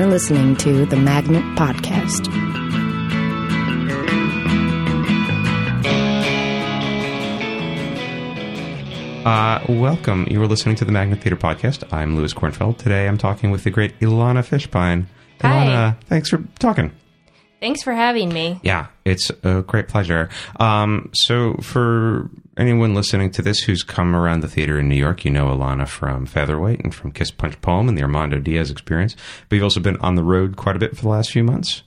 You're listening to the Magnet Podcast. Uh, welcome. You are listening to the Magnet Theater Podcast. I'm Louis Kornfeld. Today I'm talking with the great Ilana Fishbein. Hi. Thanks for talking. Thanks for having me. Yeah, it's a great pleasure. Um, so, for anyone listening to this who's come around the theater in New York, you know Ilana from Featherweight and from Kiss Punch Poem and the Armando Diaz experience. But you've also been on the road quite a bit for the last few months.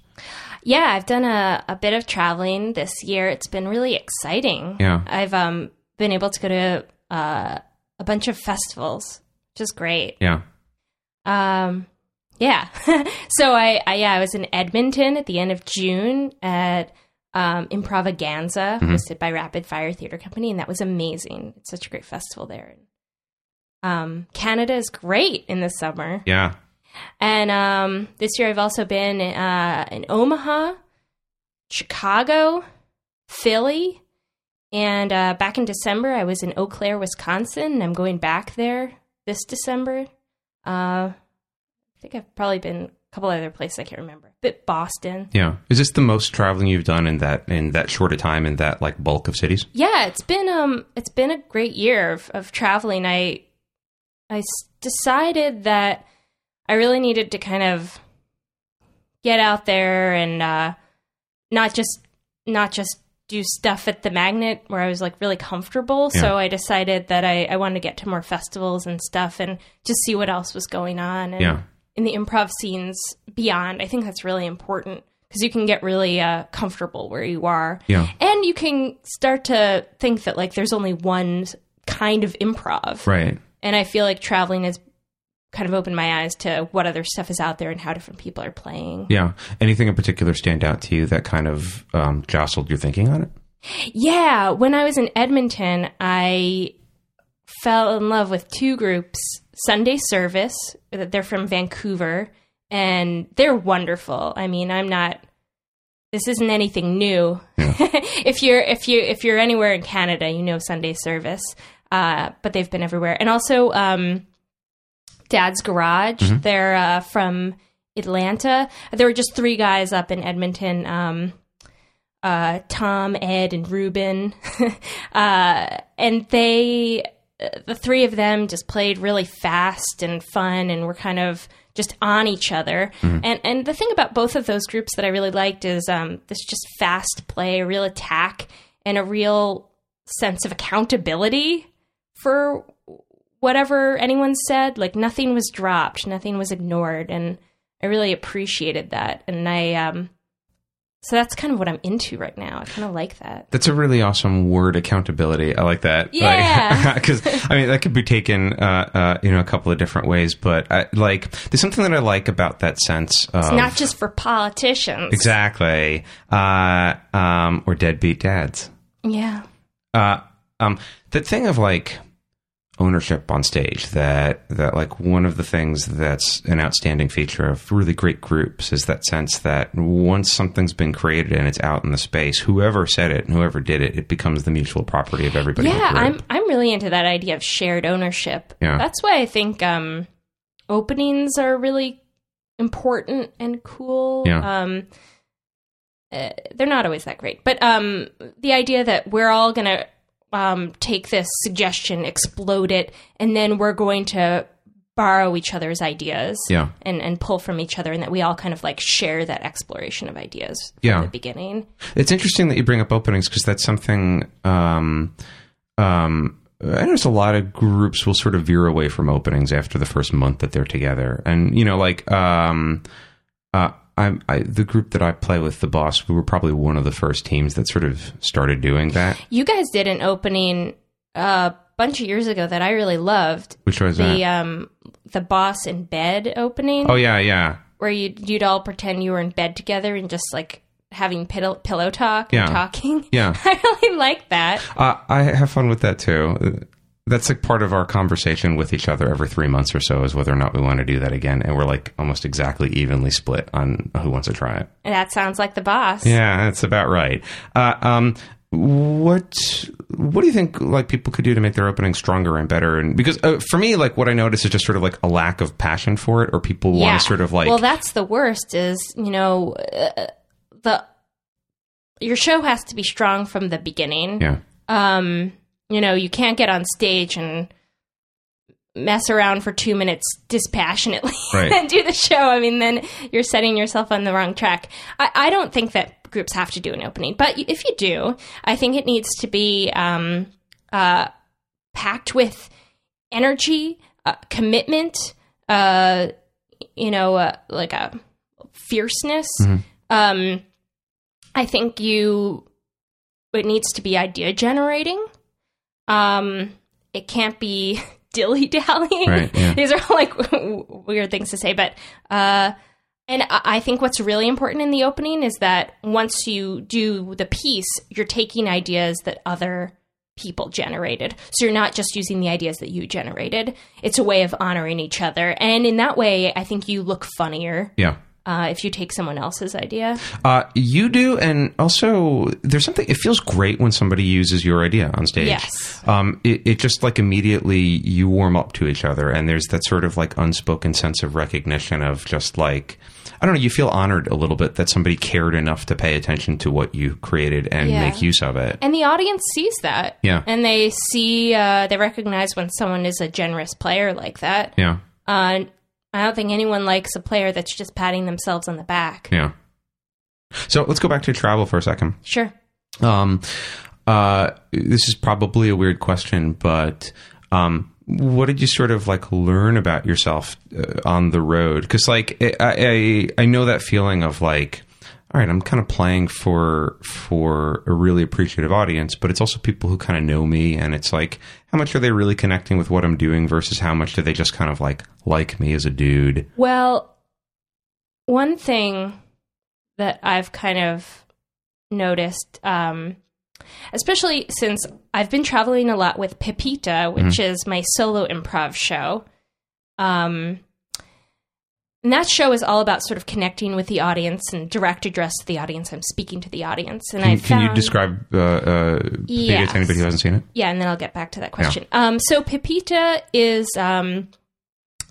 Yeah, I've done a, a bit of traveling this year. It's been really exciting. Yeah. I've um, been able to go to uh, a bunch of festivals, which is great. Yeah. Um, yeah. so I, I, yeah, I was in Edmonton at the end of June at um, Improvaganza, hosted by Rapid Fire Theater Company, and that was amazing. It's such a great festival there. Um, Canada is great in the summer. Yeah. And um, this year I've also been uh, in Omaha, Chicago, Philly, and uh, back in December I was in Eau Claire, Wisconsin, and I'm going back there this December. Uh, think I've probably been a couple other places I can't remember. But Boston. Yeah. Is this the most traveling you've done in that in that short a time in that like bulk of cities? Yeah, it's been um it's been a great year of, of traveling. I I s- decided that I really needed to kind of get out there and uh not just not just do stuff at the magnet where I was like really comfortable. Yeah. So I decided that I, I wanted to get to more festivals and stuff and just see what else was going on and Yeah. In the improv scenes beyond. I think that's really important because you can get really uh, comfortable where you are. Yeah. And you can start to think that like there's only one kind of improv. Right. And I feel like traveling has kind of opened my eyes to what other stuff is out there and how different people are playing. Yeah. Anything in particular stand out to you that kind of um, jostled your thinking on it? Yeah, when I was in Edmonton, I fell in love with two groups Sunday Service, they're from Vancouver, and they're wonderful. I mean, I'm not this isn't anything new. if you're if you if you're anywhere in Canada, you know Sunday Service. Uh, but they've been everywhere. And also um, Dad's Garage. They're uh, from Atlanta. There were just three guys up in Edmonton. Um, uh, Tom, Ed, and Ruben, uh, and they, the three of them, just played really fast and fun, and were kind of just on each other. And and the thing about both of those groups that I really liked is um, this just fast play, a real attack, and a real sense of accountability for whatever anyone said. Like nothing was dropped, nothing was ignored, and I really appreciated that. And I um, so that's kind of what I'm into right now. I kind of like that. That's a really awesome word, accountability. I like that. Yeah. Because I mean, that could be taken, uh, uh, you know, a couple of different ways. But I, like, there's something that I like about that sense of It's not just for politicians. exactly, uh, um, or deadbeat dads. Yeah. Uh, um, that thing of like ownership on stage that that like one of the things that's an outstanding feature of really great groups is that sense that once something's been created and it's out in the space whoever said it and whoever did it it becomes the mutual property of everybody Yeah, I'm. I'm really into that idea of shared ownership. Yeah. That's why I think um, openings are really important and cool. Yeah. Um, uh, they're not always that great, but um, the idea that we're all gonna um, take this suggestion, explode it, and then we're going to borrow each other's ideas Yeah. and, and pull from each other, and that we all kind of like share that exploration of ideas from Yeah. the beginning. It's interesting that you bring up openings because that's something. Um, um, I notice a lot of groups will sort of veer away from openings after the first month that they're together, and you know, like um, uh, I, I, the group that I play with, the boss, we were probably one of the first teams that sort of started doing that. You guys did an opening a bunch of years ago that I really loved. Which was the that? um the boss in bed opening oh yeah, yeah, where you you'd all pretend you were in bed together and just like having pillow pillow talk Yeah. and talking. yeah. I really like that. Uh, I have fun with that too. That's like part of our conversation with each other every three months or so is whether or not we want to do that again, and we're like almost exactly evenly split on who wants to try it. And that sounds like the boss. Yeah, that's about right. Uh, um, what what do you think like people could do to make their opening stronger and better and because uh, for me like what i notice is just sort of like a lack of passion for it or people want to sort of like well that's the worst is you know uh, the your show has to be strong from the beginning yeah um you know you can't get on stage and mess around for two minutes dispassionately Right. and do the show. I mean then you're setting yourself on the wrong track. I, I don't think that groups have to do an opening but if you do i think it needs to be um uh packed with energy uh, commitment uh you know uh, like a fierceness. Um i think you it needs to be idea generating um it can't be dilly dallying Right, yeah. these are like weird things to say but uh and I I think what's really important in the opening is that once you do the piece, you're taking ideas that other people generated. So you're not just using the ideas that you generated. It's a way of honoring each other. And in that way, I think you look funnier yeah uh, if you take someone else's idea. uh, you do, and also there's something. It feels great when somebody uses your idea on stage. Yes. um, it, it just like immediately you warm up to each other, and there's that sort of like unspoken sense of recognition of just like I don't know. You feel honored a little bit that somebody cared enough to pay attention to what you created and Yeah. make use of it. And the audience sees that. Yeah. And they see, uh, they recognize when someone is a generous player like that. Yeah, Uh, I don't think anyone likes a player that's just patting themselves on the back. yeah. So let's go back to travel for a second. Sure. Um, uh, this is probably a weird question, but um, what did you sort of like learn about yourself uh, on the road? Because like I, I I know that feeling of like. All right, I'm kind of playing for for a really appreciative audience, but it's also people who kind of know me, and it's like, how much are they really connecting with what I'm doing versus how much do they just kind of like like me as a dude? Well, one thing that I've kind of noticed, um, especially since I've been traveling a lot with Pepita, which is my solo improv show. Um, and that show is all about sort of connecting with the audience and direct address to the audience. I'm speaking to the audience, and I Can, can you describe uh, uh, Pepita Yes. to anybody who hasn't seen it? yeah, and then I'll get back to that question. Um, so Pepita is um,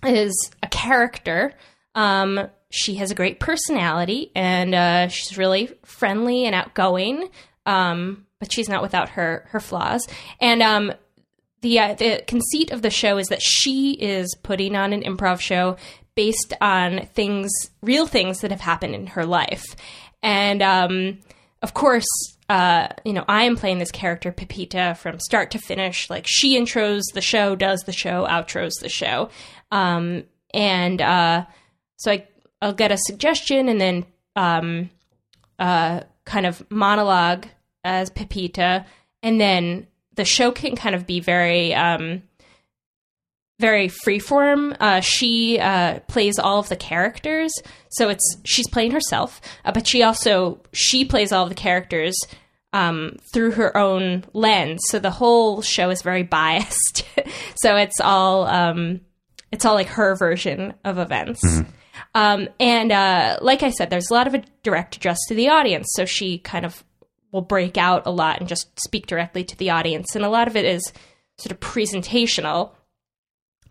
is a character. Um, she has a great personality, and uh, she's really friendly and outgoing. Um, but she's not without her her flaws. And um, the uh, the conceit of the show is that she is putting on an improv show based on things, real things that have happened in her life, and um, of course, uh, you know, I am playing this character Pepita from start to finish. Like she intros the show, does the show, outros the show, um, and uh, so I I'll get a suggestion and then um, uh, kind of monologue as Pepita, and then the show can kind of be very um, very freeform. Uh, she uh, plays all of the characters, so it's she's playing herself, uh, but she also she plays all of the characters um, through her own lens. So the whole show is very biased. so it's all um, it's all like her version of events. Um, and uh, like I said, there's a lot of a direct address to the audience. So she kind of will break out a lot and just speak directly to the audience. And a lot of it is sort of presentational,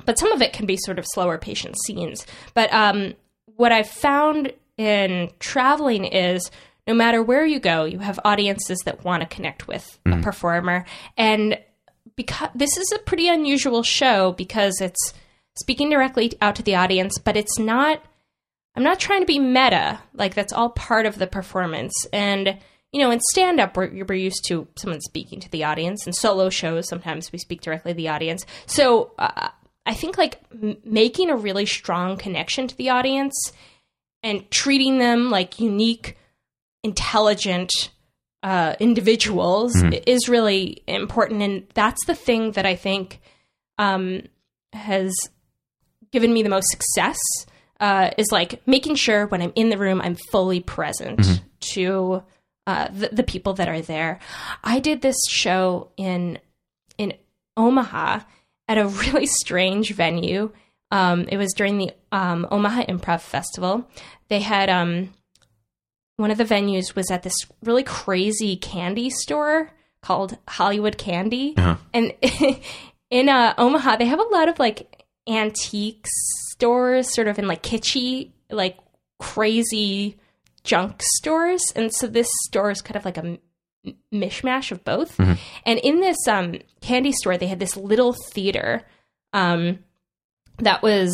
but some of it can be sort of slower patient scenes. But um, what I've found in traveling is no matter where you go, you have audiences that want to connect with a performer. And because this is a pretty unusual show because it's speaking directly out to the audience, but it's not I'm not trying to be meta. Like that's all part of the performance. And you know, in stand up, we're, we're used to someone speaking to the audience. In solo shows, sometimes we speak directly to the audience. So uh, I think like m- making a really strong connection to the audience and treating them like unique, intelligent uh, individuals is really important. And that's the thing that I think um, has given me the most success uh, is like making sure when I'm in the room, I'm fully present to uh, the, the people that are there. I did this show in in Omaha at a really strange venue. Um, it was during the um, Omaha Improv Festival. They had um, one of the venues was at this really crazy candy store called Hollywood Candy, Uh-huh. and in uh, Omaha they have a lot of like antique stores, sort of in like kitschy, like crazy junk stores, and so this store is kind of like a mishmash of both. And in this um, candy store, they had this little theater um, that was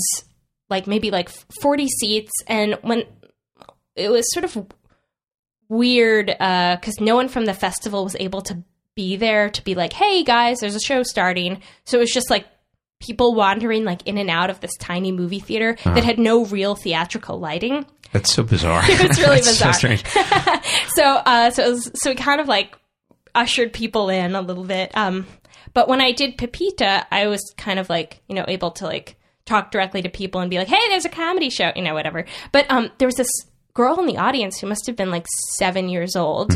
like maybe like 40 seats. And when it was sort of weird because no one from the festival was able to be there to be like hey guys there's a show starting. So it was just like people wandering like in and out of this tiny movie theater that had no real theatrical lighting. That's so bizarre. It's really bizarre. So so uh so it was, so we kind of like ushered people in a little bit um but when i did pepita i was kind of like you know able to like talk directly to people and be like hey there's a comedy show you know whatever. But um there was this girl in the audience who must have been like seven years old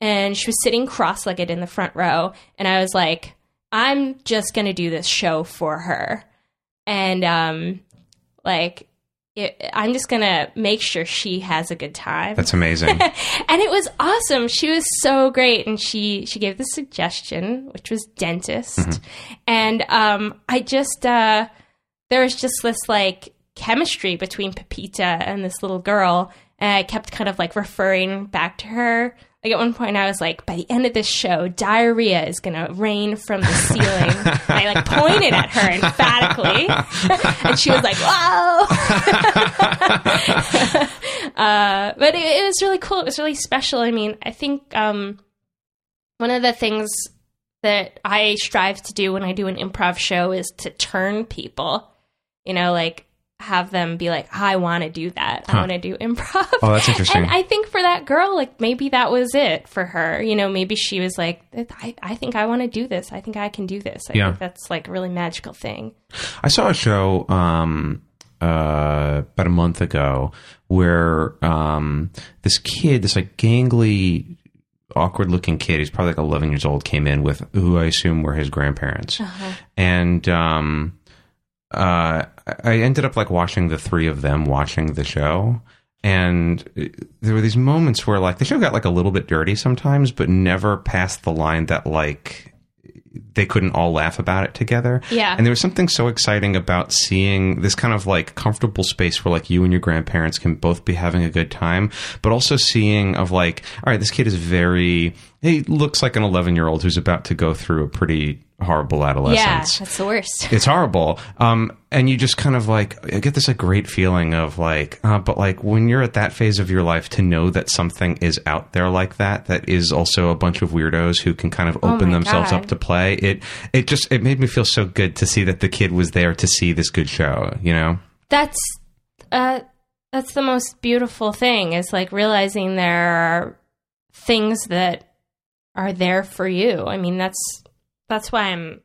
and she was sitting cross-legged in the front row and i was like i'm just gonna do this show for her and um like it, i'm just gonna make sure she has a good time That's amazing. and it was awesome. She was so great, and she she gave the suggestion, which was dentist, and um, I just uh, there was just this like chemistry between Pepita and this little girl, and I kept kind of like referring back to her. Like at one point, I was like, "By the end of this show, diarrhea is gonna rain from the ceiling." and I like pointed at her emphatically, and she was like, "Whoa!" uh, but it, it was really cool. It was really special. I mean, I think um, one of the things that I strive to do when I do an improv show is to turn people, you know, like have them be like, I want to do that. I want to do improv. Oh, that's interesting. And I think for that girl, like maybe that was it for her. You know, maybe she was like, I, I think I want to do this. I think I can do this. I Yeah. think that's like a really magical thing. I saw a show um, uh, about a month ago where um, this kid, this like gangly, awkward looking kid, he's probably like 11 years old, came in with who I assume were his grandparents. And um, uh, I ended up like watching the three of them watching the show. And there were these moments where like the show got like a little bit dirty sometimes, but never past the line that like they couldn't all laugh about it together. Yeah. And there was something so exciting about seeing this kind of like comfortable space where like you and your grandparents can both be having a good time, but also seeing of like, all right, this kid is very, he looks like an 11 year old who's about to go through a pretty horrible adolescence. Yeah, that's the worst. It's horrible. Um, and you just kind of like I get this a great feeling of like, uh, but like when you're at that phase of your life, to know that something is out there like that, that is also a bunch of weirdos who can kind of open Oh themselves God. up to play. It it just it made me feel so good to see that the kid was there to see this good show. You know? that's uh that's the most beautiful thing is like realizing there are things that are there for you i mean that's that's why i'm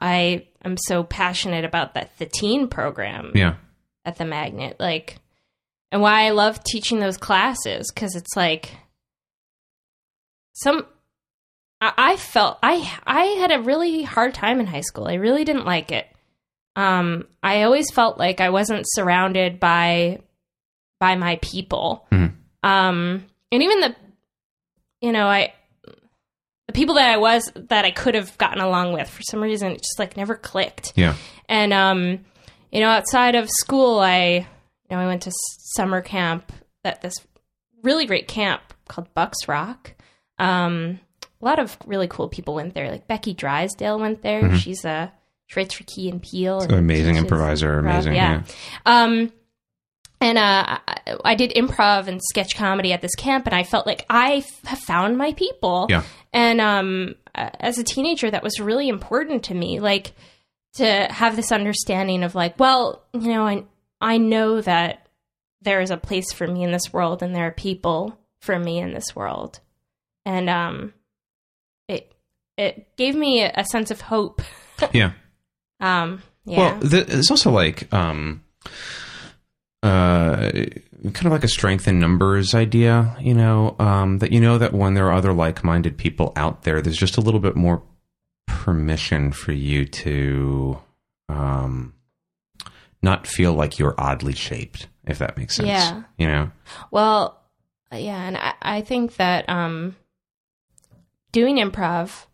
i am so passionate about that the teen program Yeah. at the magnet like and why i love teaching those classes because it's like some I, I felt i i had a really hard time in high school i really didn't like it um i always felt like i wasn't surrounded by by my people Mhm. um and even the you know i people that i was that i could have gotten along with for some reason it just like never clicked Yeah. and um, you know, outside of school, I you know I went to summer camp at this really great camp called Bucks Rock. Um, a lot of really cool people went there. Like Becky Drysdale went there. She's a she writes for Key and Peele. An amazing improviser, improv. amazing. Yeah. Um, and uh, I- did improv and sketch comedy at this camp, and I felt like I have found my people. Yeah. And um, as a teenager, that was really important to me. Like to have this understanding of like, well, you know, I I know that there is a place for me in this world, and there are people for me in this world, and um, it it gave me a, a sense of hope. Yeah. Um, yeah. Well, it's also like um, uh, kind of like a strength in numbers idea, you know, um, that you know that when there are other like-minded people out there, there's just a little bit more permission for you to um, not feel like you're oddly shaped, if that makes sense. Yeah. You know. Well, yeah, and I, I think that um, doing improv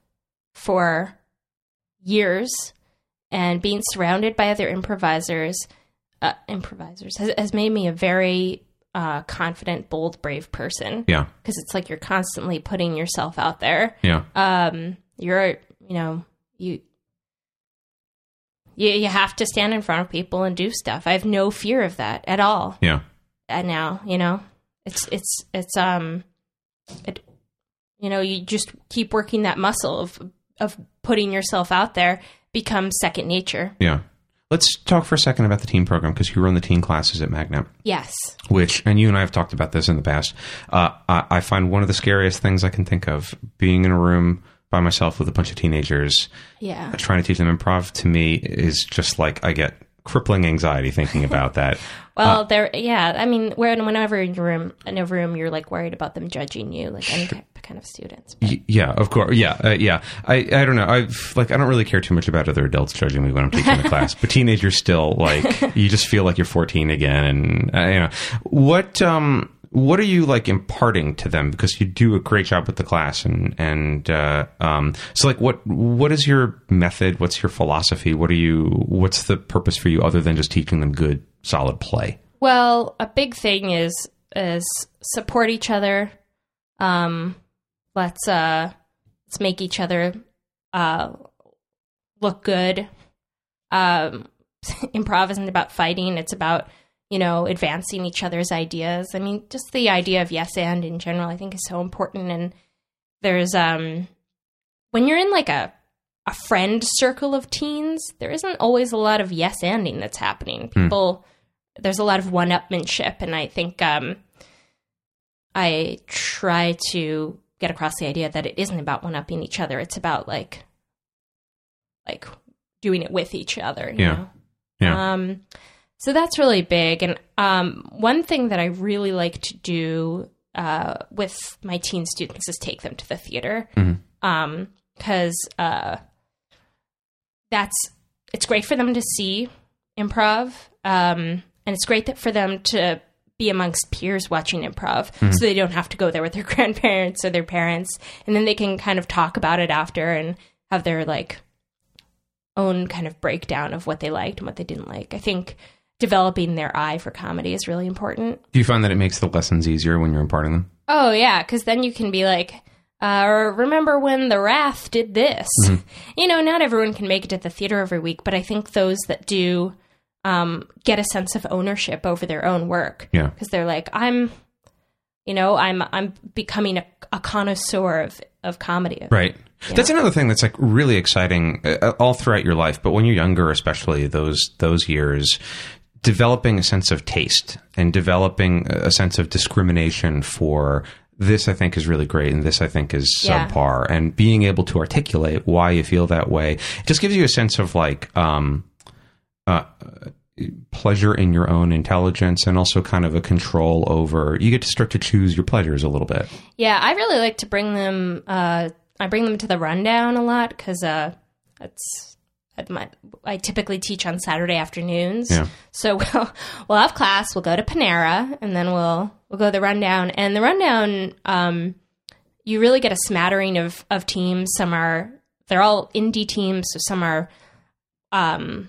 for years and being surrounded by other improvisers, uh, improvisers has, has made me a very uh, confident, bold, brave person. Yeah. Because it's like you're constantly putting yourself out there. Yeah. Um, you're, you know, you, you you have to stand in front of people and do stuff. I have no fear of that at all. Yeah. And now, you know, it's it's it's um, it, you know, you just keep working that muscle of of putting yourself out there becomes second nature. Yeah. Let's talk for a second about the teen program because you run the teen classes at Magnet. Yes. which and you and I have talked about this in the past. Uh, I, I find one of the scariest things I can think of being in a room by myself with a bunch of teenagers Yeah. trying to teach them improv. To me, is just like I get crippling anxiety thinking about that. Well, there. Yeah. I mean, when whenever in your room in a room, you're like worried about them judging you, like any ki- kind of students. Y- yeah, of course. Yeah, uh, yeah. I, I don't know. I've like I don't really care too much about other adults judging me when I'm taking the class, but teenagers still like you just feel like you're 14 again, and uh, you know what um what are you like imparting to them because you do a great job with the class and and uh, um so like what what is your method? What's your philosophy? What are you? What's the purpose for you other than just teaching them good solid play? Well, a big thing is is support each other. Um, let's uh, let's make each other uh, look good. Um, improv isn't about fighting; it's about you know advancing each other's ideas. I mean, just the idea of yes and in general, I think is so important. And there's um, when you're in like a a friend circle of teens, there isn't always a lot of yes anding that's happening. People there's a lot of one upmanship and i think um i try to get across the idea that it isn't about one upping each other it's about like like doing it with each other you Yeah. know Yeah, um so that's really big. And um one thing that i really like to do uh with my teen students is take them to the theater. Mhm. um because uh that's it's great for them to see improv um and it's great that for them to be amongst peers watching improv so they don't have to go there with their grandparents or their parents and then they can kind of talk about it after and have their like own kind of breakdown of what they liked and what they didn't like. I think developing their eye for comedy is really important do you find that it makes the lessons easier when you're imparting them? Oh yeah, because then you can be like, uh, remember when the Wrath did this? You know, not everyone can make it to the theater every week, but I think those that do um, get a sense of ownership over their own work Yeah. because they're like, I'm, you know, I'm I'm becoming a, a connoisseur of of comedy. Right. That's another thing that's like really exciting uh, all throughout your life, but when you're younger, especially those those years, developing a sense of taste and developing a sense of discrimination for this I think is really great and this I think is Yeah. subpar and being able to articulate why you feel that way it just gives you a sense of like um uh pleasure in your own intelligence and also kind of a control over you get to start to choose your pleasures a little bit Yeah, I really like to bring them. Uh, I bring them to the rundown a lot because uh, it's my, I typically teach on Saturday afternoons. Yeah. So we'll we'll have class. We'll go to Panera, and then we'll we'll go to the rundown. And the rundown, um, you really get a smattering of of teams. Some are they're all indie teams, so some are um,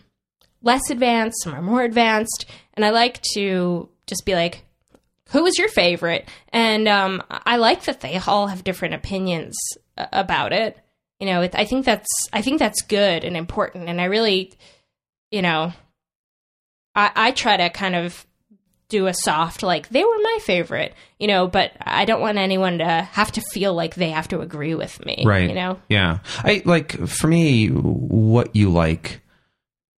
less advanced, some are more advanced. And I like to just be like, who was your favorite? And um, I like that they all have different opinions uh, about it. You know, it, I think that's I think that's good and important. And I really, you know, I, I try to kind of do a soft like they were my favorite, you know, but I don't want anyone to have to feel like they have to agree with me, right. You know, yeah. I like for me what you like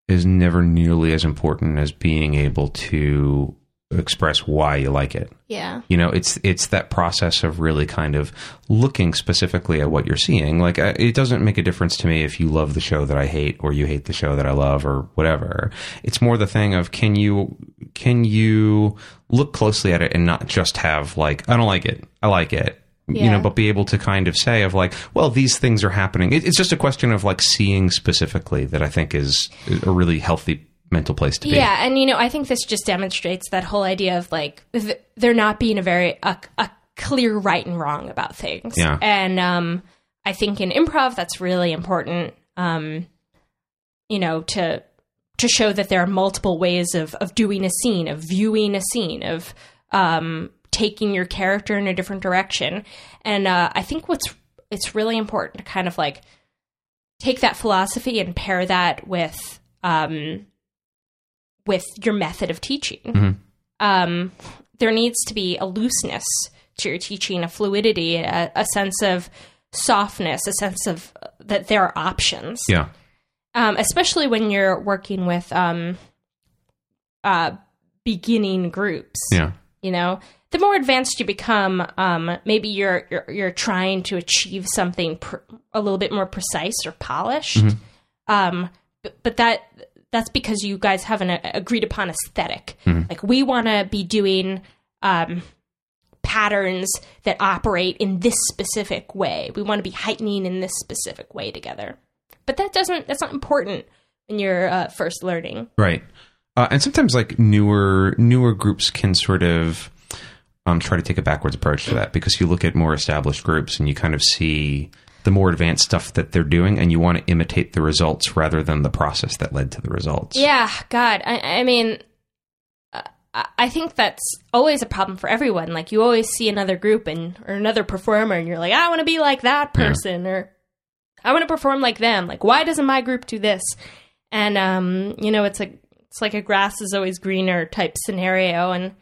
is never nearly as important as being able to express why you like it. Yeah, you know it's it's that process of really kind of looking specifically at what you're seeing. Like I, it doesn't make a difference to me if you love the show that i hate or you hate the show that i love or whatever. It's more the thing of can you can you look closely at it and not just have like i don't like it. I like it. You know but be able to kind of say of like well these things are happening. It, it's just a question of like seeing specifically that i think is a really healthy mental place to be Yeah, and you know, I think this just demonstrates that whole idea of like th- there not being a very a, a clear right and wrong about things. Yeah. and um, I think in improv that's really important. Um, you know, to to show that there are multiple ways of of doing a scene, of viewing a scene, of um, taking your character in a different direction. And uh, I think what's it's really important to kind of like take that philosophy and pair that with um, with your method of teaching. Um, there needs to be a looseness to your teaching, a fluidity, a, a sense of softness, a sense of that there are options. Yeah. Um, especially when you're working with um, uh, beginning groups. Yeah. You know, the more advanced you become, um, maybe you're, you're you're trying to achieve something pr- a little bit more precise or polished. Um, but, but that that's because you guys have an uh, agreed upon esthetic Like we want to be doing um, patterns that operate in this specific way. We want to be heightening in this specific way together. But that doesn't. That's not important when you're uh, first learning. Right. Uh, and sometimes like newer newer groups can sort of um, try to take a backwards approach to that because you look at more established groups and you kind of see the more advanced stuff that they're doing and you want to imitate the results rather than the process that led to the results. Yeah, God. I, I mean, I think that's always a problem for everyone. Like you always see another group and or another performer, and you're like, I want to be like that Yeah. person, or I want to perform like them. Like, why doesn't my group do this? And um, you know, it's like it's like a grass is always greener type scenario. And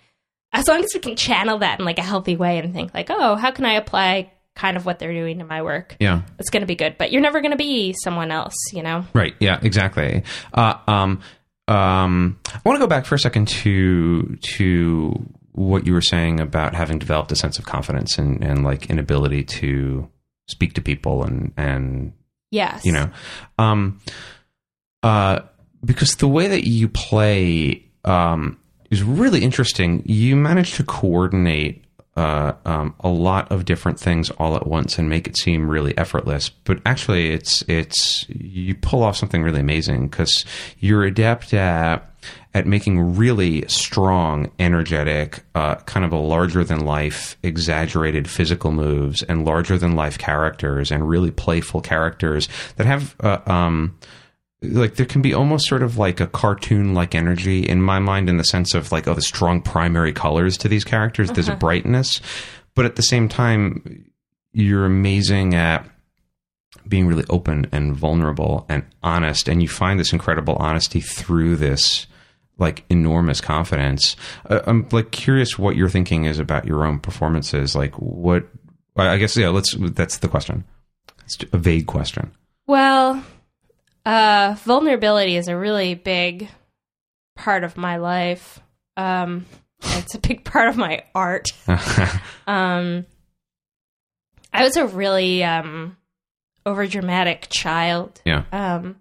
as long as we can channel that in like a healthy way and think like, oh, how can I apply kind of what they're doing to my work? Yeah. It's going to be good. But you're never going to be someone else, you know. Right. Yeah. Exactly. Uh, um, um, I want to go back for a second to to what you were saying about having developed a sense of confidence and, and like inability to speak to people and and Yes. you know um uh because the way that you play um is really interesting you manage to coordinate uh, um, a lot of different things all at once and make it seem really effortless. But actually, it's it's you pull off something really amazing because you're adept at at making really strong, energetic, uh, kind of a larger than life, exaggerated physical moves and larger than life characters and really playful characters that have. Uh, um, like there can be almost sort of like a cartoon like energy in my mind in the sense of like oh the strong primary colors to these characters. There's a brightness. But at the same time you're amazing at being really open and vulnerable and honest. And you find this incredible honesty through this like enormous confidence. Uh, i'm like curious what your thinking is about your own performances. Like what I guess yeah let's that's the question. It's a vague question. Well, uh, vulnerability is a really big part of my life. Um, it's a big part of my art. um, I was a really um, overdramatic child. yeah Um,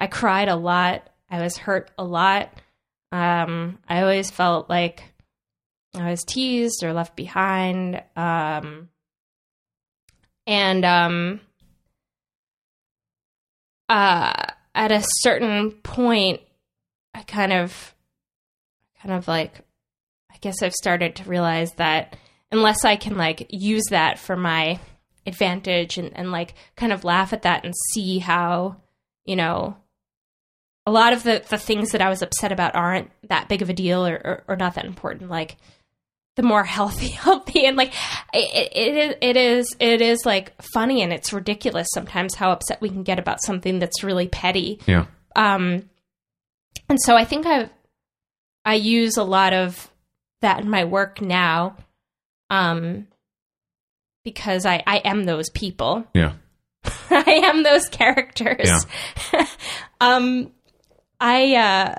I cried a lot. I was hurt a lot. Um, I always felt like I was teased or left behind. Um, and um, uh, at a certain point, I kind of, kind of like, I guess I've started to realize that unless I can like use that for my advantage and, and like kind of laugh at that and see how, you know, a lot of the, the things that I was upset about aren't that big of a deal or, or, or not that important. Like the more healthy I'll be, and like it, it, is, it is, it is like funny and it's ridiculous sometimes how upset we can get about something that's really petty. yeah Um, and so I think I I use a lot of that in my work now, um, because I I am those people. yeah I am those characters. Yeah. um, I uh,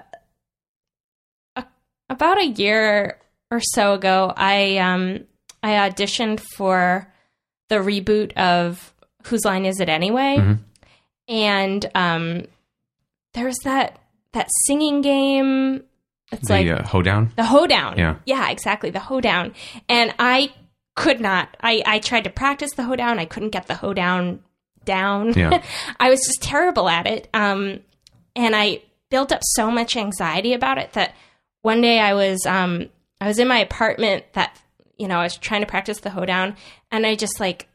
a, about a year or so ago, I um, I auditioned for the reboot of Whose Line Is It Anyway, Mhm. and um, there's that that singing game. It's the like uh, hoedown the hoedown. Yeah. Yeah, exactly. The hoedown. And I could not I, I tried to practice the hoedown. I couldn't get the hoedown down. Yeah. I was just terrible at it. Um and I built up so much anxiety about it that one day I was um I was in my apartment that you know, I was trying to practice the hoedown and I just like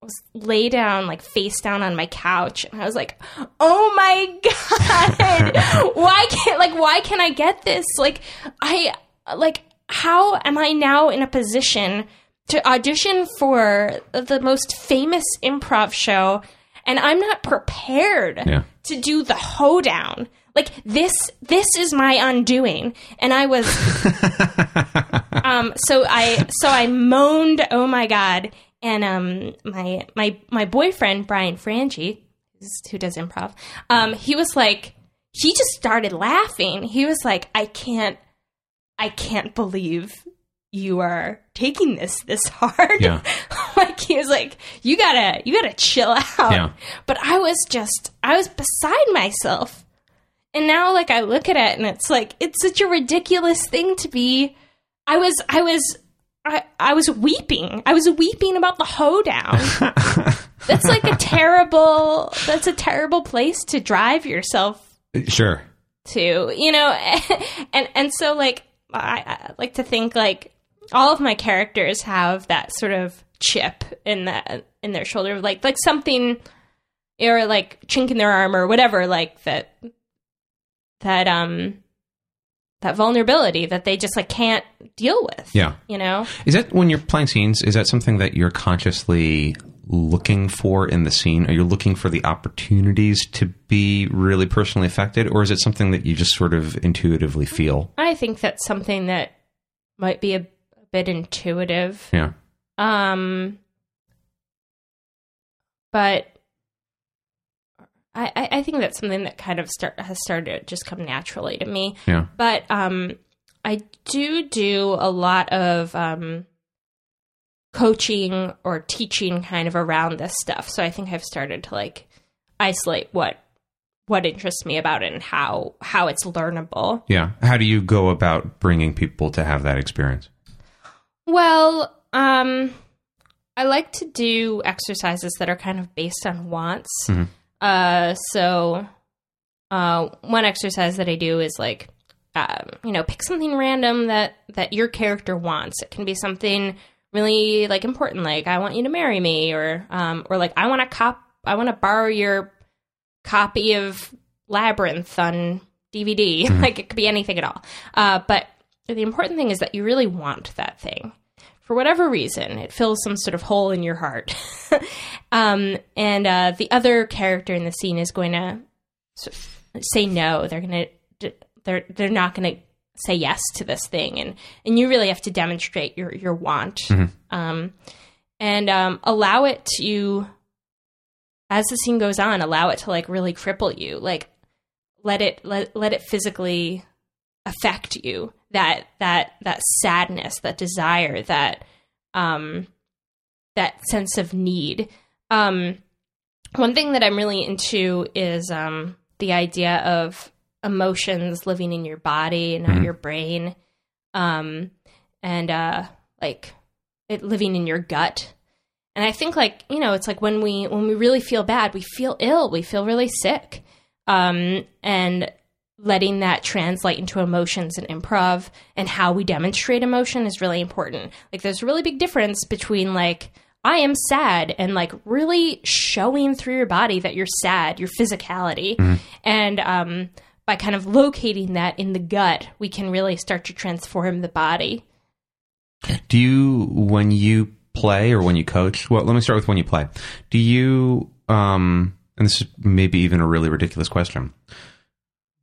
was lay down like face down on my couch and I was like, "Oh my god. why can't like why can I get this? Like I like how am I now in a position to audition for the most famous improv show and I'm not prepared Yeah. to do the hoedown. Like this this is my undoing. And I was um so I so I moaned, "Oh my god." And um my my my boyfriend Brian Frangie, who does improv, um he was like he just started laughing. He was like, "I can't I can't believe you are taking this this hard." Yeah. like he was like, "You got to you got to chill out." Yeah. But I was just I was beside myself. And now like I look at it and it's like it's such a ridiculous thing to be I was I was I, I was weeping. I was weeping about the hoedown. that's like a terrible that's a terrible place to drive yourself Sure. to, you know, and and so like I, I like to think like all of my characters have that sort of chip in that in their shoulder, like like something or like chink in their arm or whatever, like that that um that vulnerability that they just like can't deal with. Yeah. You know? Is that when you're playing scenes? Is that something that you're consciously looking for in the scene? Are you looking for the opportunities to be really personally affected, or is it something that you just sort of intuitively feel? I think that's something that might be a, a bit intuitive. Yeah. Um, but I, I think that's something that kind of start has started to just come naturally to me. Yeah. But um, I do do a lot of um, coaching or teaching kind of around this stuff. So I think I've started to like isolate what what interests me about it and how how it's learnable. Yeah. How do you go about bringing people to have that experience? Well, um, I like to do exercises that are kind of based on wants. Mhm. Uh, so, uh, one exercise that I do is like, um, you know, pick something random that that your character wants. It can be something really like important, like I want you to marry me, or um, or like I want to cop, I want to borrow your copy of Labyrinth on DVD. like it could be anything at all. Uh, but the important thing is that you really want that thing. For whatever reason, it fills some sort of hole in your heart. um, and uh, the other character in the scene is going to sort of say no. They're going to they're they're not going to say yes to this thing, and and you really have to demonstrate your your want, um, and um, allow it to as the scene goes on, allow it to like really cripple you. Like let it let let it physically affect you. That that that sadness, that desire, that um that sense of need. Um one thing that I'm really into is um the idea of emotions living in your body and not Mhm. your brain. Um and uh like it living in your gut. And I think like, you know, it's like when we when we really feel bad, we feel ill, we feel really sick. Um and letting that translate into emotions and improv and how we demonstrate emotion is really important. Like there's a really big difference between like I am sad and like really showing through your body that you're sad, your physicality. And um by kind of locating that in the gut, we can really start to transform the body. Do you, when you play or when you coach, well, let me start with when you play. Do you, um, and this is maybe even a really ridiculous question.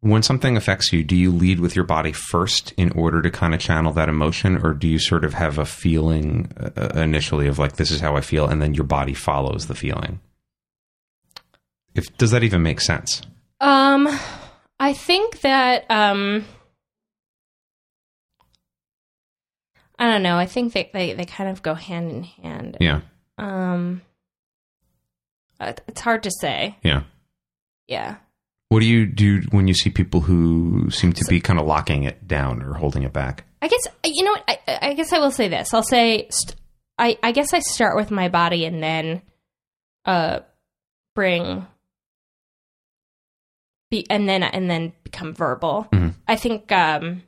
When something affects you, do you lead with your body first in order to kind of channel that emotion, or do you sort of have a feeling uh, initially of like, this is how I feel, and then your body follows the feeling? If does that even make sense? Um, I think that um, I don't know. I think they, they they kind of go hand in hand. Yeah, Um, uh, it's hard to say. yeah. Yeah. What do you do when you see people who seem to be kind of locking it down or holding it back? I guess you know what. I, I guess I will say this. I'll say st- I I guess I start with my body and then uh bring be and then and then become verbal. Mhm. I think um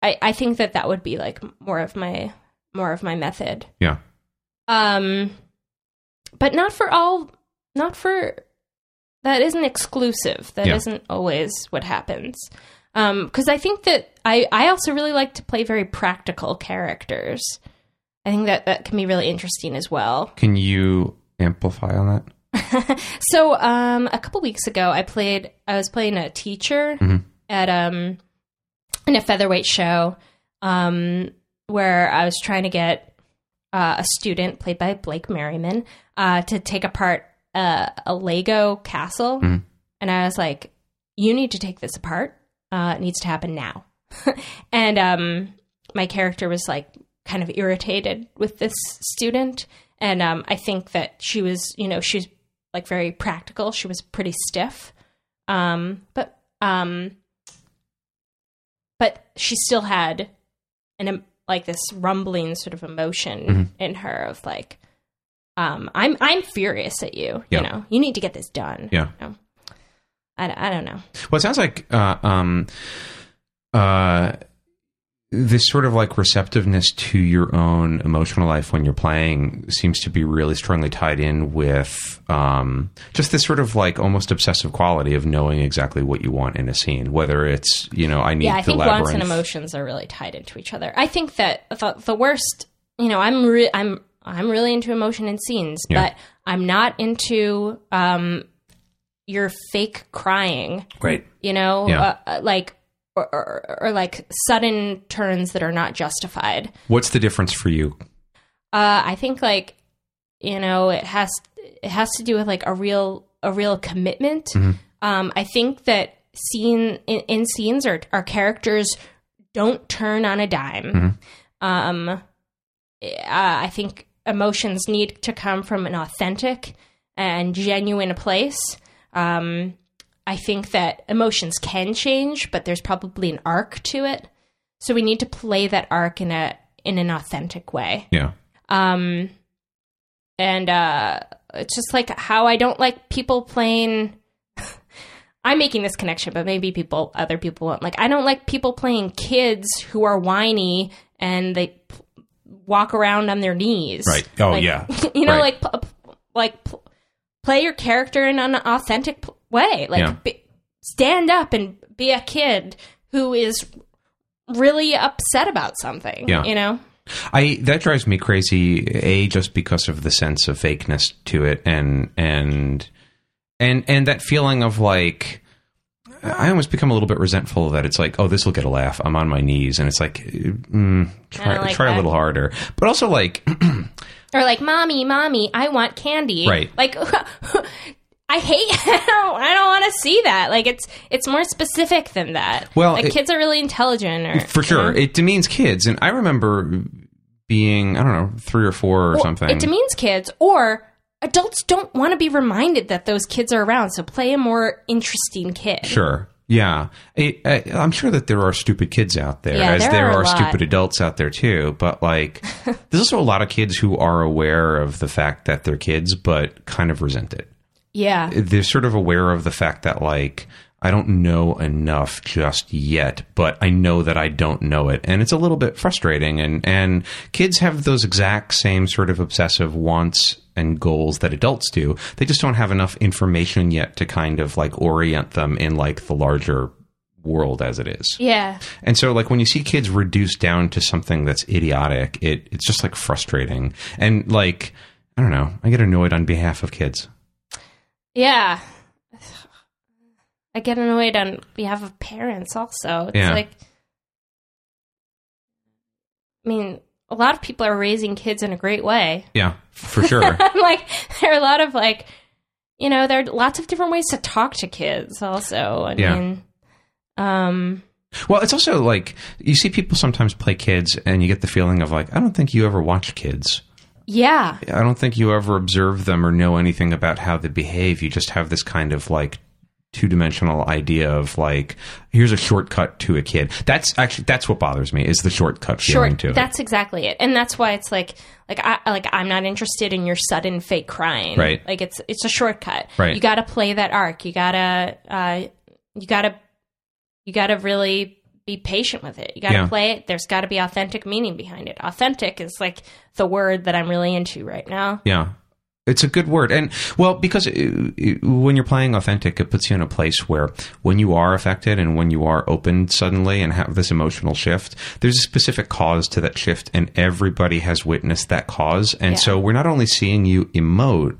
I I think that that would be like more of my more of my method. Yeah. Um, but not for all. Not for. That isn't exclusive. That Yeah. not always what happens. Because I think that I I also really like to play very practical characters. I think that that can be really interesting as well. Can you amplify on that? So, um, a couple weeks ago, I played. I was playing a teacher at um, in a featherweight show, um, where I was trying to get uh, a student played by Blake Merriman uh, to take apart uh, a Lego castle, and I was like, "You need to take this apart. Uh, it needs to happen now." and um, my character was like kind of irritated with this student, and um, I think that she was, you know, she's like very practical. She was pretty stiff, um, but um, but she still had an like this rumbling sort of emotion in her of like, um, I'm I'm furious at you. Yeah. You know, you need to get this done. Yeah. You know? I, I don't know. Well, it sounds like uh, um, uh, this sort of like receptiveness to your own emotional life when you're playing seems to be really strongly tied in with um, just this sort of like almost obsessive quality of knowing exactly what you want in a scene. Whether it's you know I need yeah, I think wants and emotions are really tied into each other. I think that the, the worst, you know, I'm re- I'm I'm really into emotion and scenes, Yeah. but I'm not into um your fake crying. Right. You know, Yeah. uh, uh, like or, or, or like sudden turns that are not justified. What's the difference for you? Uh, I think like you know it has it has to do with like a real a real commitment. Um, I think that scene in, in scenes our our characters don't turn on a dime. Um, uh, I think emotions need to come from an authentic and genuine place. Um, I think that emotions can change, but there's probably an arc to it. So we need to play that arc in a in an authentic way. Yeah. Um, and uh, it's just like how I don't like people playing. I'm making this connection, but maybe people, other people won't. Like, I don't like people playing kids who are whiny and they walk around on their knees. Right. Oh, Like, yeah. You know, Right. like, p- like p- play your character in an authentic p- way. Like, Yeah. be, stand up and be a kid who is really upset about something. Yeah. You know. I that drives me crazy. A just because of the sense of fakeness to it, and and and and that feeling of like. I almost become a little bit resentful that it's like, oh, this will get a laugh. I'm on my knees, and it's like, mm, try, like try a little harder. But also, like, Or like, mommy, mommy, I want candy. Right. Like, I hate. I don't, I don't want to see that. Like, it's it's more specific than that. Well, like it- kids are really intelligent. Or for sure, it demeans kids. And I remember being, I don't know, three or four or Well, something. It demeans kids, or adults don't want to be reminded that those kids are around. So play a more interesting kid. Sure. Yeah. I, I, I'm sure that there are stupid kids out there, Yeah, as there there are are stupid adults out there too. But like, there's also a lot of kids who are aware of the fact that they're kids, but kind of resent it. Yeah. They're sort of aware of the fact that like, I don't know enough just yet, but I know that I don't know it. And it's a little bit frustrating. And, and kids have those exact same sort of obsessive wants and goals that adults do. They just don't have enough information yet to kind of like orient them in like the larger world as it is. Yeah. And so like when you see kids reduced down to something that's idiotic, it it's just like frustrating. And like I don't know, I get annoyed on behalf of kids. Yeah. I get annoyed on behalf of parents also. It's Yeah. like I mean, a lot of people are raising kids in a great way. Yeah, for sure. I'm like there are a lot of like you know, there are lots of different ways to talk to kids also. I Yeah. mean um well, it's also like you see people sometimes play kids and you get the feeling of like I don't think you ever watch kids. yeah. I don't think you ever observe them or know anything about how they behave. You just have this kind of like two dimensional idea of like here's a shortcut to a kid. That's actually that's what bothers me is the shortcut Short to it. that's exactly it. And that's why it's like like I like I'm not interested in your sudden fake crying. Right. Like it's it's a shortcut. Right. You gotta play that arc. You gotta uh you gotta you gotta really be patient with it. You got to Yeah. play it. There's got to be authentic meaning behind it. Authentic is like the word that I'm really into right now. Yeah. It's a good word. And, well, because it, it- when you're playing authentic, it puts you in a place where when you are affected and when you are opened suddenly and have this emotional shift, there's a specific cause to that shift, and everybody has witnessed that cause. And Yeah. so we're not only seeing you emote,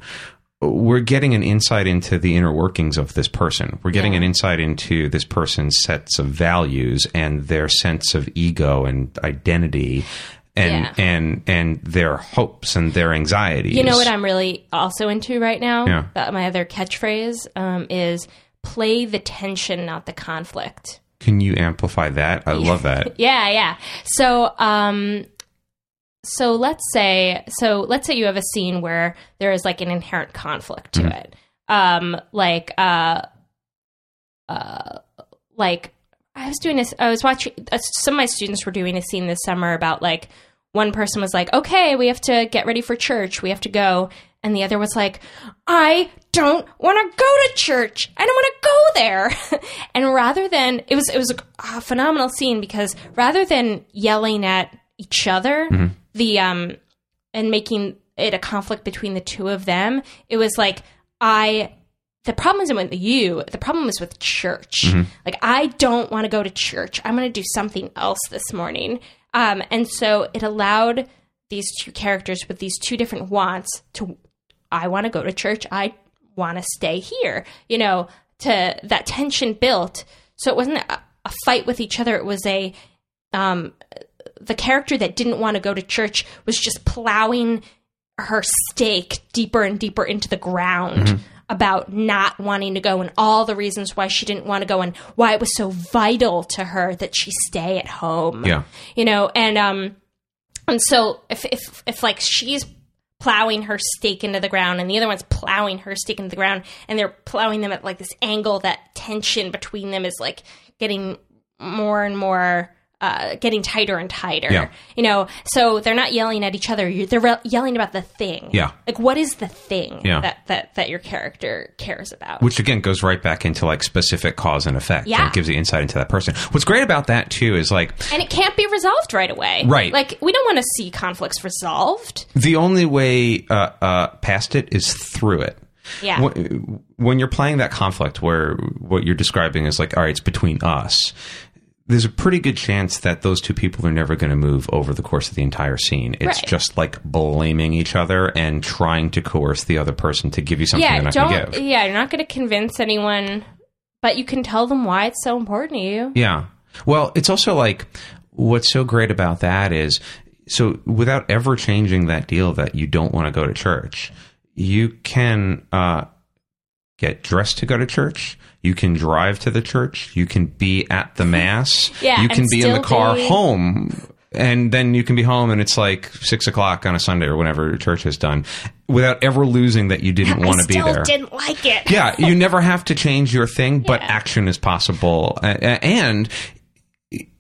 we're getting an insight into the inner workings of this person. We're getting Yeah. an insight into this person's sets of values and their sense of ego and identity. And, Yeah. and and their hopes and their anxieties. You know what I'm really also into right now? Yeah. That my other catchphrase um, is play the tension, not the conflict. Can you amplify that? I love that. Yeah, yeah. So, um, so let's say, so let's say you have a scene where there is like an inherent conflict to it. Um, like, uh, uh, like I was doing this, I was watching, uh, some of my students were doing a scene this summer about like, one person was like, okay, we have to get ready for church. We have to go. And the other was like, I don't want to go to church. I don't want to go there. and rather than, it was, it was a phenomenal scene because rather than yelling at each other, the, um, and making it a conflict between the two of them, it was like, I, the problem isn't with you. The problem is with church. Like, I don't want to go to church. I'm going to do something else this morning. Um, and so it allowed these two characters with these two different wants to, I want to go to church. I want to stay here. You know, to that tension built. So it wasn't a, a fight with each other. It was a, um, the character that didn't want to go to church was just plowing her stake deeper and deeper into the ground about not wanting to go and all the reasons why she didn't want to go and why it was so vital to her that she stay at home. Yeah. You know, and um and so if if if like she's plowing her stake into the ground and the other one's plowing her stake into the ground and they're plowing them at like this angle that tension between them is like getting more and more uh, getting tighter and tighter. Yeah. You know, so they're not yelling at each other. They're re- yelling about the thing. Yeah. Like, what is the thing Yeah. that, that, that your character cares about? Which again goes right back into like specific cause and effect. Yeah. And gives you insight into that person. What's great about that too is like and it can't be resolved right away. Right. Like, we don't want to see conflicts resolved. the only way uh, uh, past it is through it. Yeah. When, when you're playing that conflict where what you're describing is like, all right, it's between us. There's a pretty good chance that those two people are never going to move over the course of the entire scene. It's Right. just like blaming each other and trying to coerce the other person to give you something yeah, they're not going don't. to give. Yeah, you're not going to convince anyone, but you can tell them why it's so important to you. Yeah. Well, it's also like what's so great about that is so without ever changing that deal that you don't want to go to church, you can uh, get dressed to go to church. You can drive to the church. You can be at the mass. Yeah, you can be in the car be- home. And then you can be home and it's like six o'clock on a Sunday or whenever church is done without ever losing that you didn't want to be there didn't like it. yeah, you never have to change your thing, but Yeah. action is possible. And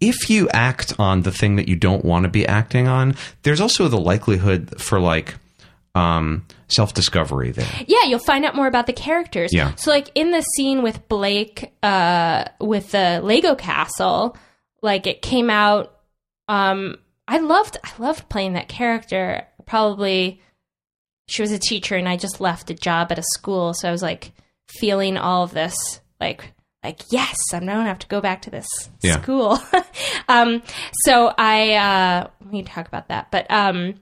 if you act on the thing that you don't want to be acting on, there's also the likelihood for like um, self discovery there. Yeah, you'll find out more about the characters. Yeah. So like in the scene with Blake uh with the Lego castle, like it came out um I loved I loved playing that character. Probably she was a teacher and I just left a job at a school, so I was like feeling all of this like like yes, I don't gonna have to go back to this Yeah. school. um so I uh we talk about that. But um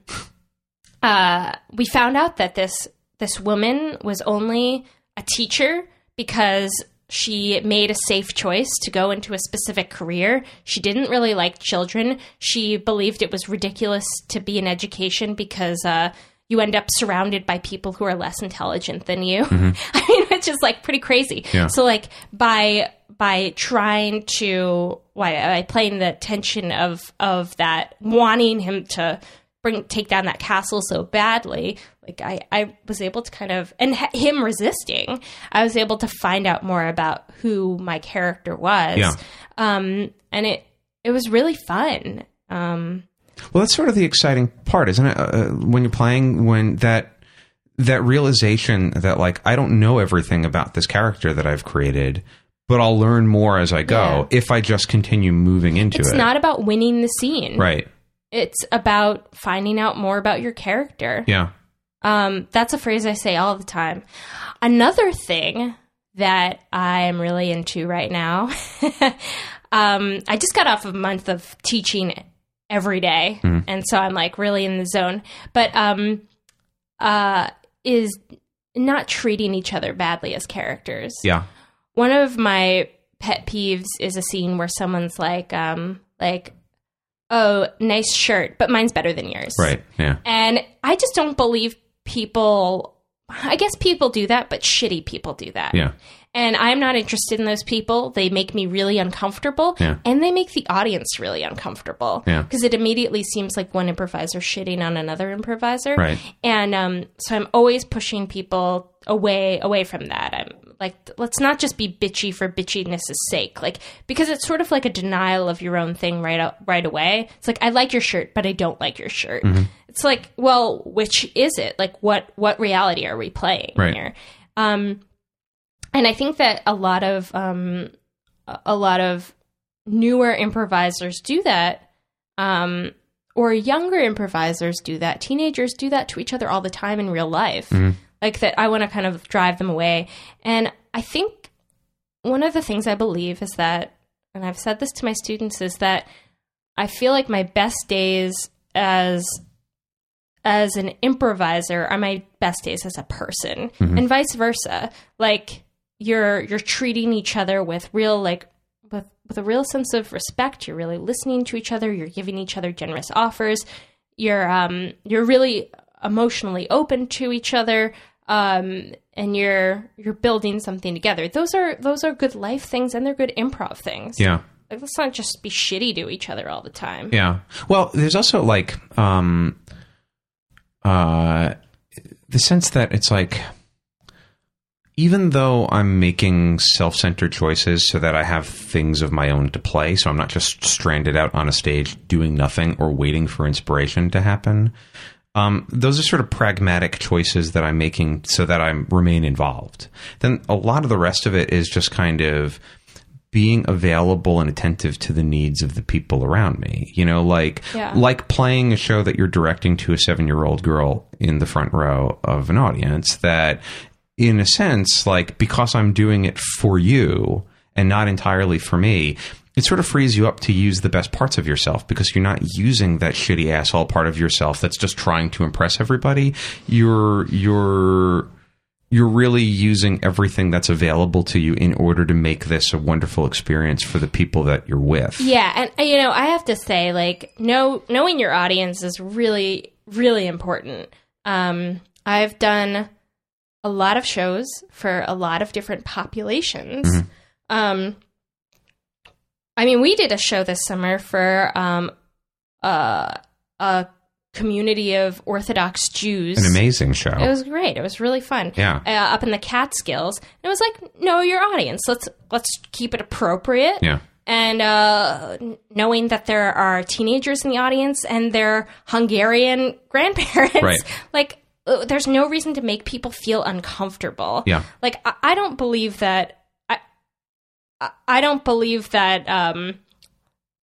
uh, we found out that this this woman was only a teacher because she made a safe choice to go into a specific career. She didn't really like children. She believed it was ridiculous to be in education because uh, you end up surrounded by people who are less intelligent than you. I mean, it's just like pretty crazy. Yeah. So like by by trying to why by playing the tension of of that wanting him to bring take down that castle so badly like i i was able to kind of and h- him resisting i was able to find out more about who my character was Yeah. um and it it was really fun um Well, that's sort of the exciting part, isn't it? Uh, when you're playing, when that that realization that like I don't know everything about this character that I've created, but I'll learn more as I go if I just continue moving into It's it. It's not about winning the scene. right. It's about finding out more about your character. Yeah. Um, that's a phrase I say all the time. Another thing that I'm really into right now, um, I just got off a month of teaching every day, and so I'm like really in the zone. But um, uh, is not treating each other badly as characters. Yeah. One of my pet peeves is a scene where someone's like, um, like, oh, nice shirt, but mine's better than yours. Right. Yeah. And I just don't believe people. I guess people do that, but shitty people do that. Yeah. And I'm not interested in those people. They make me really uncomfortable. Yeah. And they make the audience really uncomfortable. Yeah. Because it immediately seems like one improviser shitting on another improviser. Right. And um, so I'm always pushing people away away from that. I'm like, let's not just be bitchy for bitchiness' sake. Like because it's sort of like a denial of your own thing right out, right away. It's like I like your shirt, but I don't like your shirt. Mm-hmm. It's like, well, which is it? Like what what reality are we playing Right. here? Um, and I think that a lot of um, a a lot of newer improvisers do that, um, or younger improvisers do that. Teenagers do that to each other all the time in real life. Like that, I want to kind of drive them away. And I think one of the things I believe is that, and I've said this to my students, is that I feel like my best days as as an improviser are my best days as a person. And vice versa. Like you're you're treating each other with real like with with a real sense of respect. You're really listening to each other. You're giving each other generous offers. You're um you're really emotionally open to each other um and you're you're building something together those are those are good life things and they're good improv things Yeah. like let's not just be shitty to each other all the time Yeah. Well, there's also like um uh the sense that it's like even though I'm making self-centered choices so that I have things of my own to play, so I'm not just stranded out on a stage doing nothing or waiting for inspiration to happen. Um, those are sort of pragmatic choices that I'm making so that I remain involved. Then a lot of the rest of it is just kind of being available and attentive to the needs of the people around me. You know, like Yeah. like playing a show that you're directing to a seven year old girl in the front row of an audience that in a sense, like because I'm doing it for you and not entirely for me, it sort of frees you up to use the best parts of yourself because you're not using that shitty asshole part of yourself that's just trying to impress everybody. You're you're you're really using everything that's available to you in order to make this a wonderful experience for the people that you're with. Yeah, and uh, you know, I have to say, like, know knowing your audience is really, really important. Um, I've done a lot of shows for a lot of different populations. Um, I mean, we did a show this summer for um, uh, a community of Orthodox Jews. An amazing show. It was great. It was really fun. Yeah. Uh, up in the Catskills, and it was like, know your audience. Let's let's keep it appropriate yeah. and uh, knowing that there are teenagers in the audience and their Hungarian grandparents, Right. like uh, there's no reason to make people feel uncomfortable. Yeah. Like I, I don't believe that. I don't believe that um,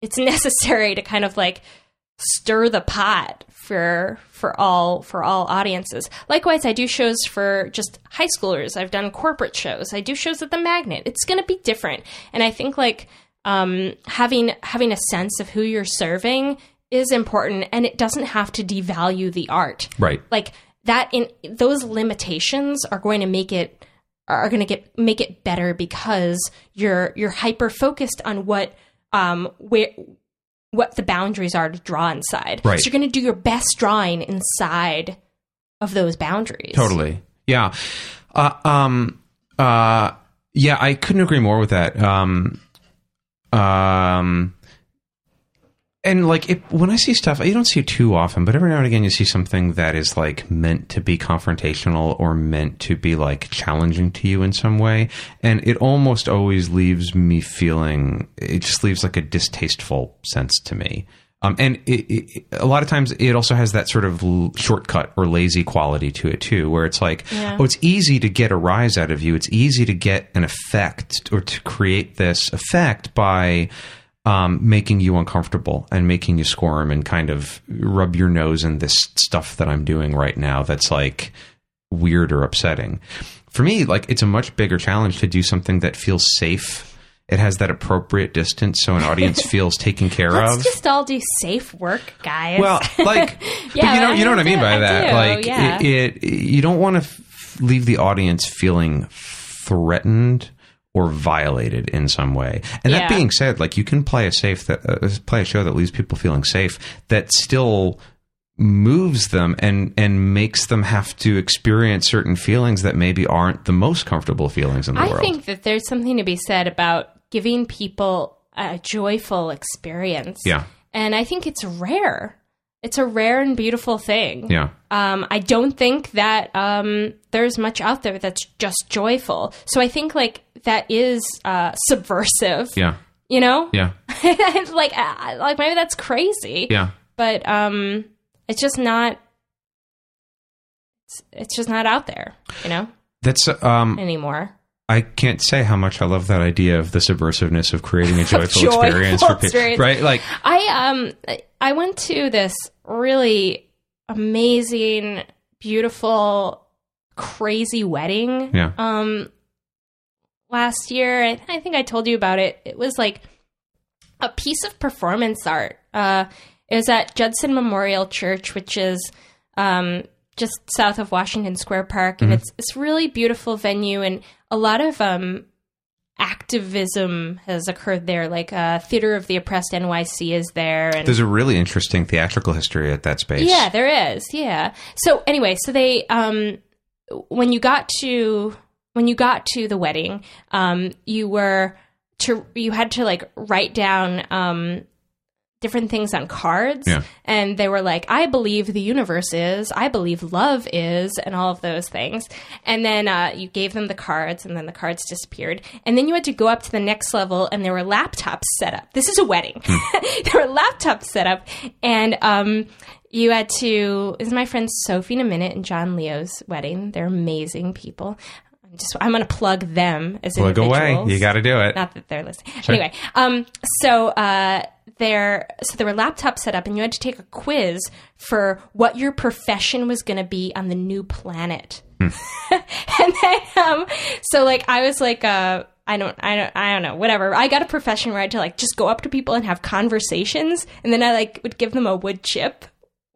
it's necessary to kind of like stir the pot for for all for all audiences. Likewise, I do shows for just high schoolers. I've done corporate shows. I do shows at the Magnet. It's going to be different, and I think like um, having having a sense of who you're serving is important, and it doesn't have to devalue the art. Right. Like that in those limitations are going to make it are going to get make it better because you're you're hyper focused on what um where what the boundaries are to draw inside. Right. So you're going to do your best drawing inside of those boundaries. Totally. Yeah. Uh, um, uh, yeah, I couldn't agree more with that. Um, um, and like it, when I see stuff, you don't see it too often, but every now and again you see something that is like meant to be confrontational or meant to be like challenging to you in some way, and it almost always leaves me feeling it just leaves like a distasteful sense to me. Um, and it, it, a lot of times it also has that sort of l- shortcut or lazy quality to it too, where it's like, Yeah. oh, it's easy to get a rise out of you. It's easy to get an effect or to create this effect by um, making you uncomfortable and making you squirm and kind of rub your nose in this stuff that I'm doing right now. That's like weird or upsetting. For me, like it's a much bigger challenge to do something that feels safe. It has that appropriate distance so an audience feels taken care Let's of. just all do safe work, guys. Well, like, Yeah, you know, I you know what I mean by I that. do, like, yeah. it, it, you don't want to f- leave the audience feeling threatened or violated in some way. And that being said, like, you can play a safe that uh, play a show that leaves people feeling safe that still moves them and and makes them have to experience certain feelings that maybe aren't the most comfortable feelings in the I world. I think that there's something to be said about giving people a joyful experience. yeah, And I think it's rare. It's a rare and beautiful thing. yeah, Um, I don't think that um, there's much out there that's just joyful. So I think like that is uh, subversive. yeah, You know, yeah, like uh, like maybe that's crazy. yeah. But um, it's just not. It's, it's just not out there. You know That's um. anymore. I can't say how much I love that idea of the subversiveness of creating a joyful, Joyful experience for people. Right? Like, I um I went to this really amazing, beautiful, crazy wedding yeah, um last year. I, I think I told you about it. It was like a piece of performance art. Uh, it was at Judson Memorial Church, which is um, just south of Washington Square Park, and it's it's really beautiful venue, and a lot of um, activism has occurred there. Like uh, Theater of the Oppressed NYC is there, and there's a really interesting theatrical history at that space. yeah, there is. Yeah. So anyway, so they um when you got to when you got to the wedding, um you were to you had to like write down um different things on cards. Yeah. and they were like i believe the universe is. I believe love is and all of those things. And then uh, you gave them the cards and then the cards disappeared. And then you had to go up to the next level and there were laptops set up. This is a wedding. There were laptops set up. And um, you had to this is my friends sophie in a minute and john leo's wedding? They're amazing people just i'm gonna plug them as Plug away. You got to do it. Not that they're listening. Anyway, um, so uh, there, so there were laptops set up, and you had to take a quiz for what your profession was going to be on the new planet. Hmm. and then, um, so like, I was like, uh, I don't, I don't, I don't know, whatever. I got a profession where I had to like just go up to people and have conversations, and then I like would give them a wood chip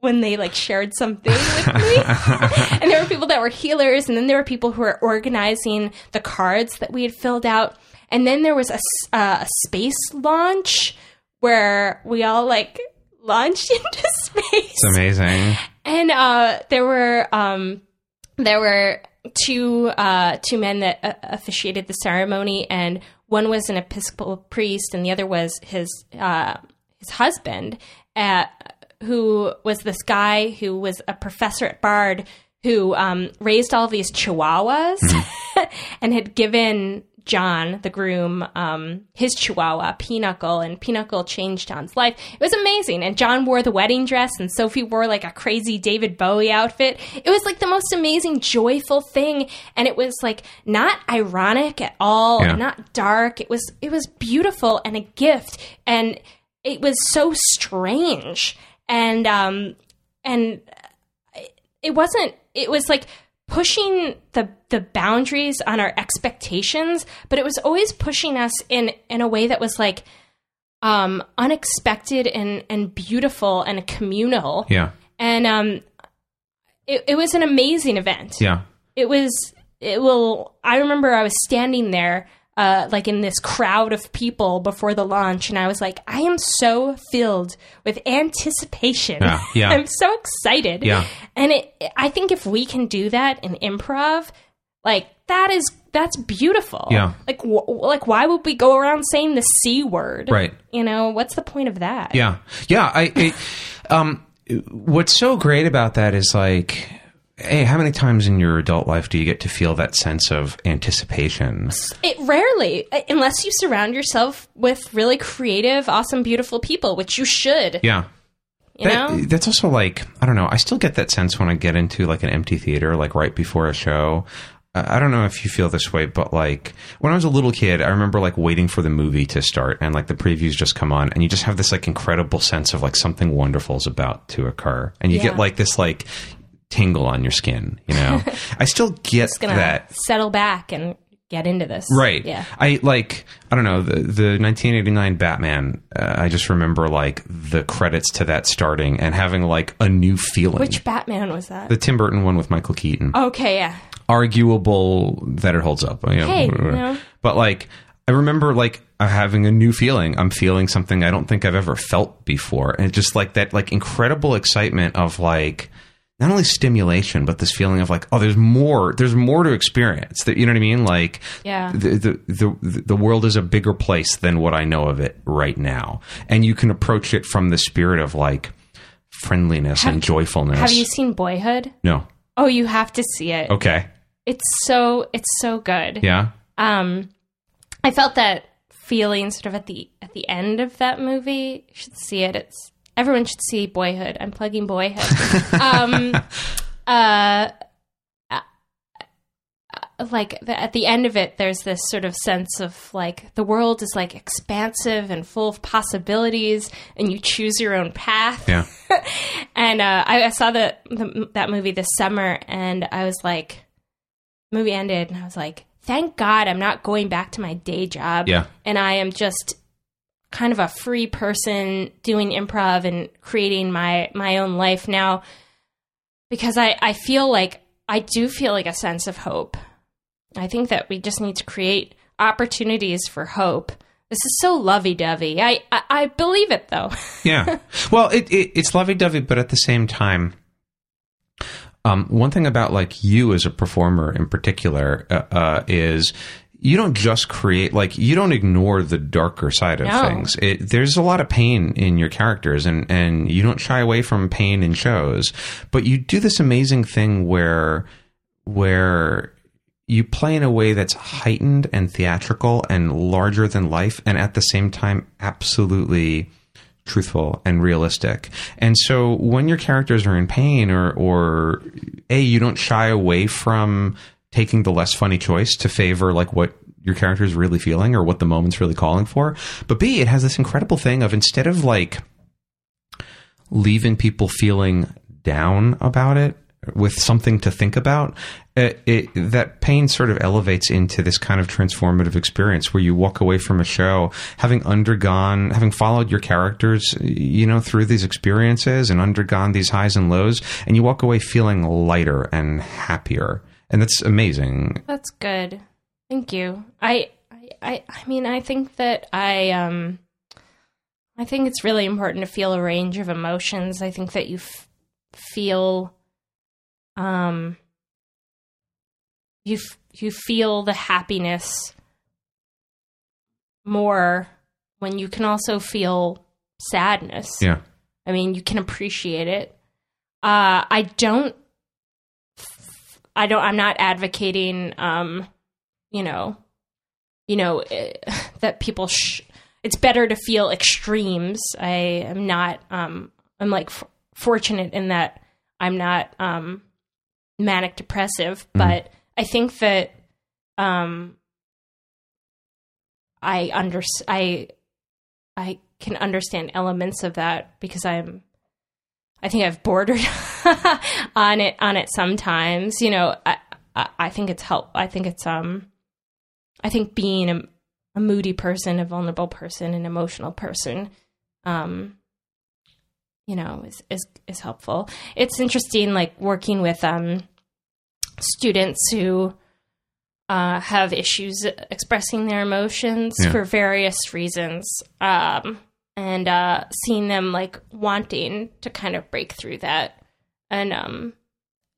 when they like shared something with me. and there were people that were healers, and then there were people who were organizing the cards that we had filled out. And then there was a, uh, a space launch where we all like launched into space It's amazing. and uh, there were um, there were two uh, two men that uh, officiated the ceremony, and one was an Episcopal priest, and the other was his uh, his husband, uh, who was this guy who was a professor at Bard who um, raised all these chihuahuas and had given John, the groom, um, his chihuahua, Pinochle, and Pinochle changed John's life. It was amazing. And John wore the wedding dress, and Sophie wore like a crazy David Bowie outfit. It was like the most amazing, joyful thing. And it was like not ironic at all, Yeah. not dark. It was, it was beautiful and a gift. And it was so strange. And, um, and it wasn't it was like pushing the the boundaries on our expectations but it was always pushing us in in a way that was like um unexpected and and beautiful and communal Yeah. and um it, it was an amazing event Yeah. it was it will i remember i was standing there uh, like in this crowd of people before the launch and i was like i am so filled with anticipation Yeah, yeah. i'm so excited Yeah. and it i think if we can do that in improv like that is that's beautiful Yeah. like like why would we go around saying the c word Right. you know what's the point of that Yeah, yeah. I, I um, what's so great about that is like, hey, how many times in your adult life do you get to feel that sense of anticipation? It rarely, uh, unless you surround yourself with really creative, awesome, beautiful people, which you should. Yeah, You That- know? that's also like I don't know. I still get that sense when I get into like an empty theater, like right before a show. I I don't know if you feel this way, but like when I was a little kid, I remember like waiting for the movie to start and like the previews just come on, and you just have this like incredible sense of like something wonderful is about to occur, and you Yeah. get like this like tingle on your skin. You know, I still get gonna that. settle back and get into this. Right. Yeah. I like. I don't know the the 1989 Batman. Uh, I just remember like the credits to that starting and having like a new feeling. Which Batman was that? the Tim Burton one with Michael Keaton. okay, yeah. Arguable that it holds up. You know, Hey, you know. but like I remember like uh, having a new feeling. I'm feeling something I don't think I've ever felt before, and just like that like incredible excitement of like. Not only stimulation, but this feeling of like, oh, there's more. There's more to experience. That you know what I mean? Like, Yeah. the, the the the world is a bigger place than what I know of it right now, and you can approach it from the spirit of like friendliness and joyfulness. Have you seen Boyhood? No. Oh, you have to see it. Okay. It's so it's so good. Yeah. Um, I felt that feeling sort of at the at the end of that movie. You should see it. It's everyone should see Boyhood. I'm plugging Boyhood. um, uh, uh, like the, at the end of it, there's this sort of sense of like the world is like expansive and full of possibilities, and you choose your own path. Yeah. And uh, I, I saw the, the that movie this summer, and I was like, movie ended, and I was like, thank God I'm not going back to my day job. Yeah. And I am just kind of a free person doing improv and creating my my own life now because I I feel like I do feel like a sense of hope. I think that we just need to create opportunities for hope. This is so lovey-dovey. I I, I believe it though. Yeah. Well, it, it it's lovey dovey, but at the same time, um, one thing about like you as a performer in particular uh, uh, is you don't just create like you don't ignore the darker side of No. things. It, there's a lot of pain in your characters, and and you don't shy away from pain in shows, but you do this amazing thing where where you play in a way that's heightened and theatrical and larger than life and at the same time absolutely truthful and realistic. And so when your characters are in pain or or a you don't shy away from taking the less funny choice to favor like what your character is really feeling or what the moment's really calling for. But B, it has this incredible thing of instead of like leaving people feeling down about it with something to think about, it, it, that pain sort of elevates into this kind of transformative experience where you walk away from a show having undergone, having followed your characters, you know, through these experiences and undergone these highs and lows, and you walk away feeling lighter and happier. And that's amazing. That's good. Thank you. I, I, I, mean, I think that I, um, I think it's really important to feel a range of emotions. I think that you f- feel, um, you f- you feel the happiness more when you can also feel sadness. Yeah. I mean, you can appreciate it. Uh, I don't. I don't. I'm not advocating. Um, you know, you know eh, that people. Sh- it's better to feel extremes. I am not. Um, I'm like f- fortunate in that I'm not um, manic depressive, but I think that um, I under I I can understand elements of that because I'm I think I've bordered on it on it sometimes. You know, I, I I think it's help. I think it's um, I think being a, a moody person, a vulnerable person, an emotional person, um, you know, is is is helpful. It's interesting, like working with um students who uh, have issues expressing their emotions Yeah. for various reasons um, and uh, seeing them like wanting to kind of break through that and um,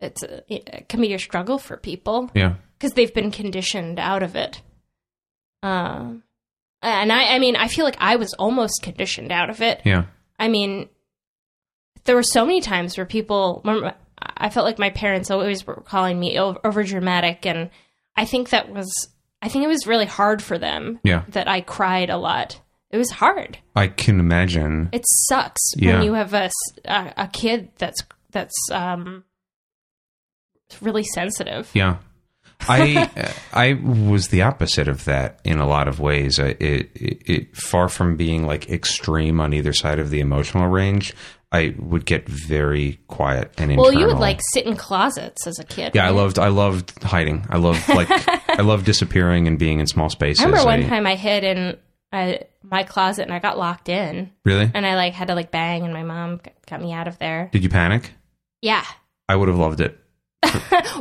it's a, it can be a struggle for people Yeah. because they've been conditioned out of it um, and I, I mean i feel like i was almost conditioned out of it Yeah. I mean, there were so many times where people. I felt like my parents always were calling me over dramatic, and I think that was. I think it was really hard for them Yeah. that I cried a lot it was hard. I can imagine. It sucks Yeah. when you have a a kid that's that's um really sensitive. Yeah. I I was the opposite of that in a lot of ways. It, it, it far from being like extreme on either side of the emotional range. I would get very quiet and internal. Well, you would like sit in closets as a kid. Yeah, I loved I loved hiding. I loved like I loved disappearing and being in small spaces. I remember one I- time I hid in uh, my closet and I got locked in, Really? and I like had to like bang, and my mom got me out of there. Did you panic? Yeah. I would have loved it.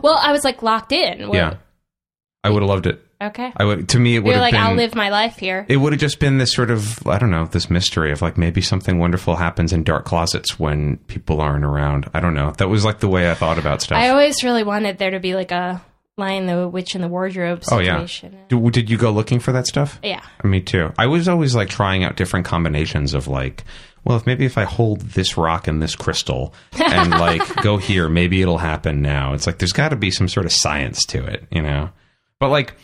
Well, I was like locked in. Well, yeah. I would have loved it. Okay. I would to me it would You're have like, been I'll live my life here. it would have just been this sort of I don't know this mystery of like maybe something wonderful happens in dark closets when people aren't around. I don't know. That was like the way I thought about stuff. I always really wanted there to be like a Lion the Witch in the Wardrobe oh yeah. situation. Did you go looking for that stuff? yeah. Me too. I was always like trying out different combinations of like, well, if maybe if I hold this rock and this crystal and like go here, maybe it'll happen now. It's like there's got to be some sort of science to it, you know. But like,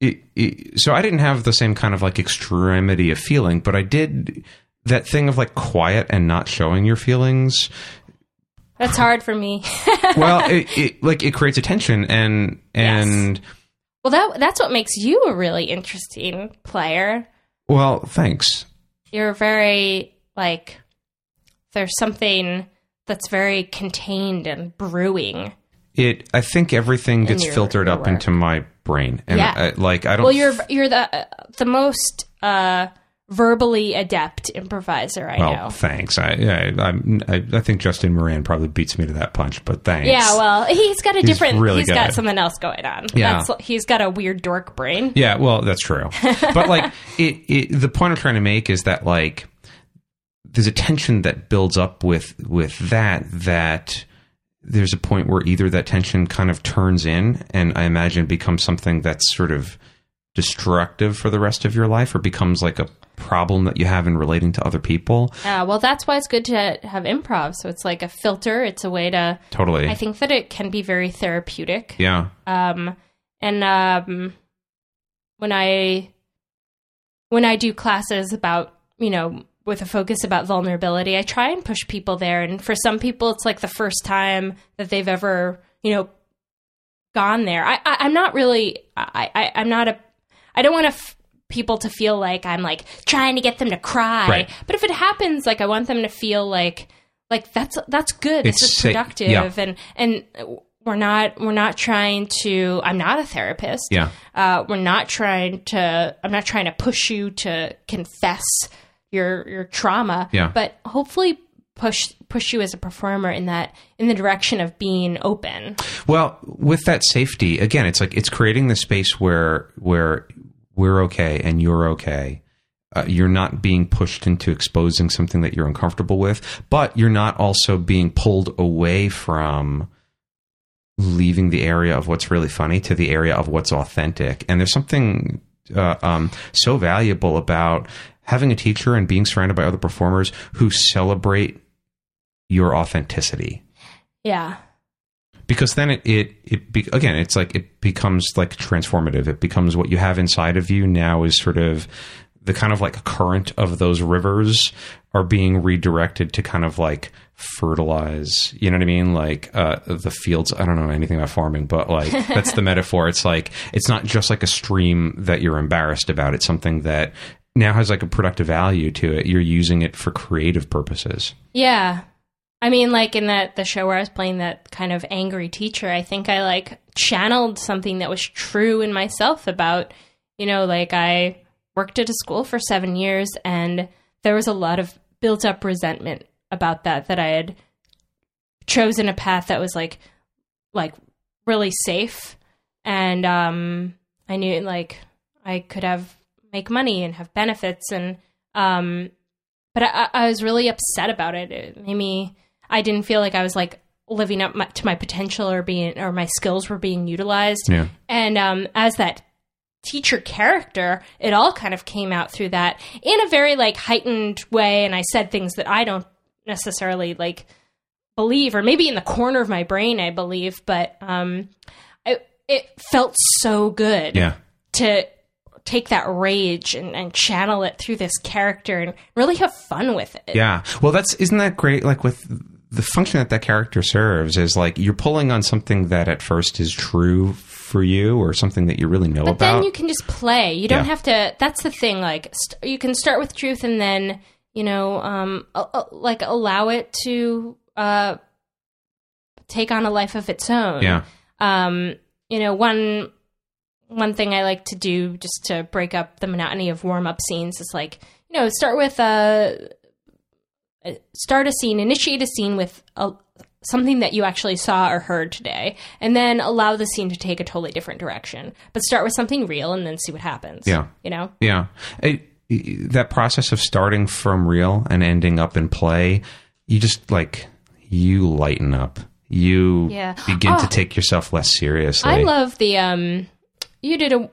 it, it, so I didn't have the same kind of like extremity of feeling, but I did that thing of like quiet and not showing your feelings. That's hard for me. Well, it, it like it creates attention and and well, that that's what makes you a really interesting player. well, thanks. You're very like there's something that's very contained and brewing. it i think everything gets your- filtered your up work. into my brain and Yeah. I, like i don't Well, you're you're the the most uh, verbally adept improviser I well know. thanks I, I I i think justin moran probably beats me to that punch but thanks Yeah, well, he's got a different. really he's got something else going on. Yeah. That's, he's got a weird dork brain. yeah well that's true but like it, it the point i'm trying to make is that like there's a tension that builds up with with that that there's a point where either that tension kind of turns in and i imagine becomes something that's sort of destructive for the rest of your life or becomes like a problem that you have in relating to other people Yeah, well, that's why it's good to have improv. So it's like a filter. It's a way to. totally I think that it can be very therapeutic. yeah Um, and um, when I when I do classes about you know with a focus about vulnerability, I try and push people there. And for some people, it's like the first time that they've ever you know gone there. I, I I'm not really. I, I I'm not a. I don't want to. F- people to feel like I'm like trying to get them to cry. Right. But if it happens, like I want them to feel like like that's that's good. It's this is sa- productive yeah. and and we're not we're not trying to I'm not a therapist. yeah Uh, we're not trying to I'm not trying to push you to confess your your trauma. Yeah. But hopefully push push you as a performer in that in the direction of being open. Well, with that safety, again, it's like it's creating the space where where we're okay and you're okay. Uh, you're not being pushed into exposing something that you're uncomfortable with, but you're not also being pulled away from leaving the area of what's really funny to the area of what's authentic. And there's something uh, um, so valuable about having a teacher and being surrounded by other performers who celebrate your authenticity Yeah. Because then it it, it be, again it's like it becomes like transformative. It becomes what you have inside of you now is sort of the kind of like current of those rivers are being redirected to kind of like fertilize you know what i mean? Like uh the fields i don't know anything about farming but like that's the metaphor. It's like it's not just like a stream that you're embarrassed about. It's something that now has like a productive value to it. You're using it for creative purposes. Yeah. I mean, like in that the show where I was playing that kind of angry teacher, I think I like channeled something that was true in myself about, you know, like I worked at a school for seven years and there was a lot of built up resentment about that, that I had chosen a path that was like, like really safe. And, um, I knew like I could have make money and have benefits and, um, but I, I was really upset about it. It made me. I didn't feel like I was like living up my, to my potential or being or my skills were being utilized. yeah And um, as that teacher character, it all kind of came out through that in a very like heightened way. And I said things that I don't necessarily like believe, or maybe in the corner of my brain I believe, but um, it it felt so good yeah to take that rage and, and channel it through this character and really have fun with it. Yeah. Well, that's isn't that great? Like with the function that that character serves is like you're pulling on something that at first is true for you or something that you really know But about. But then you can just play. You don't Yeah. have to. That's the thing. Like st- you can start with truth and then you know, um, uh, uh, like allow it to uh, take on a life of its own. yeah. Um, you know, one one thing I like to do just to break up the monotony of warm up scenes is like you know start with a uh, start a scene, initiate a scene with a, something that you actually saw or heard today, and then allow the scene to take a totally different direction. But start with something real and then see what happens. Yeah. you know. Yeah. It- that process of starting from real and ending up in play, you just like you lighten up. You Yeah. begin to Oh. take yourself less seriously. I love the um. You did a. It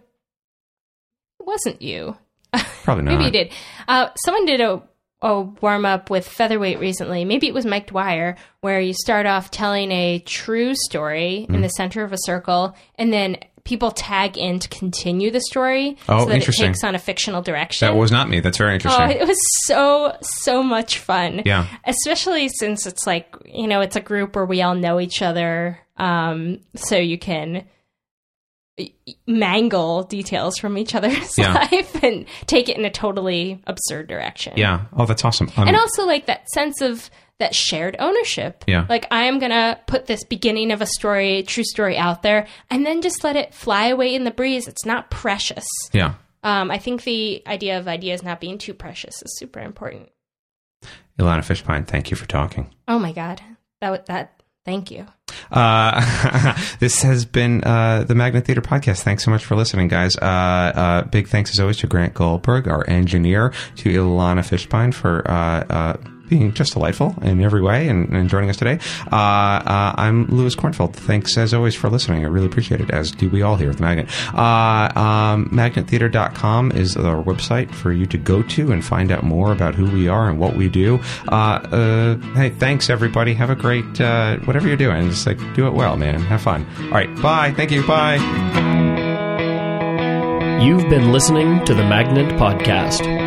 wasn't you. Probably not. Maybe you did. Uh, someone did a, a warm up with featherweight recently. Maybe it was Mike Dwyer, where you start off telling a true story Mm. in the center of a circle, and then people tag in to continue the story, Oh, so that interesting. it takes on a fictional direction. That was not me. That's very Oh, interesting. it was so so much fun. Yeah. especially since it's like you know it's a group where we all know each other, um, so you can mangle details from each other's Yeah. life and take it in a totally absurd direction. yeah. Oh, that's awesome. Um, and also like that sense of that shared ownership. Yeah. like I am gonna put this beginning of a story, true story out there, and then just let it fly away in the breeze. It's not precious. yeah. Um, I think the idea of ideas not being too precious is super important. Ilana Fishpine, thank you for talking. Oh my god, that that. Thank you. Uh, this has been uh, the Magnet Theater podcast. Thanks so much for listening, guys. Uh, uh, big thanks as always to Grant Goldberg, our engineer, to Ilana Fishpine for uh, uh, being just delightful in every way and, and joining us today. Uh, uh, I'm Louis Kornfeld. Thanks as always for listening. I really appreciate it, as do we all here at the Magnet. Uh, um, magnettheater.com is our website for you to go to and find out more about who we are and what we do. Uh, uh, hey, thanks everybody. Have a great uh, whatever you're doing. Just like do it well, man. Have fun. All right, bye. Thank you. Bye. You've been listening to the Magnet Podcast.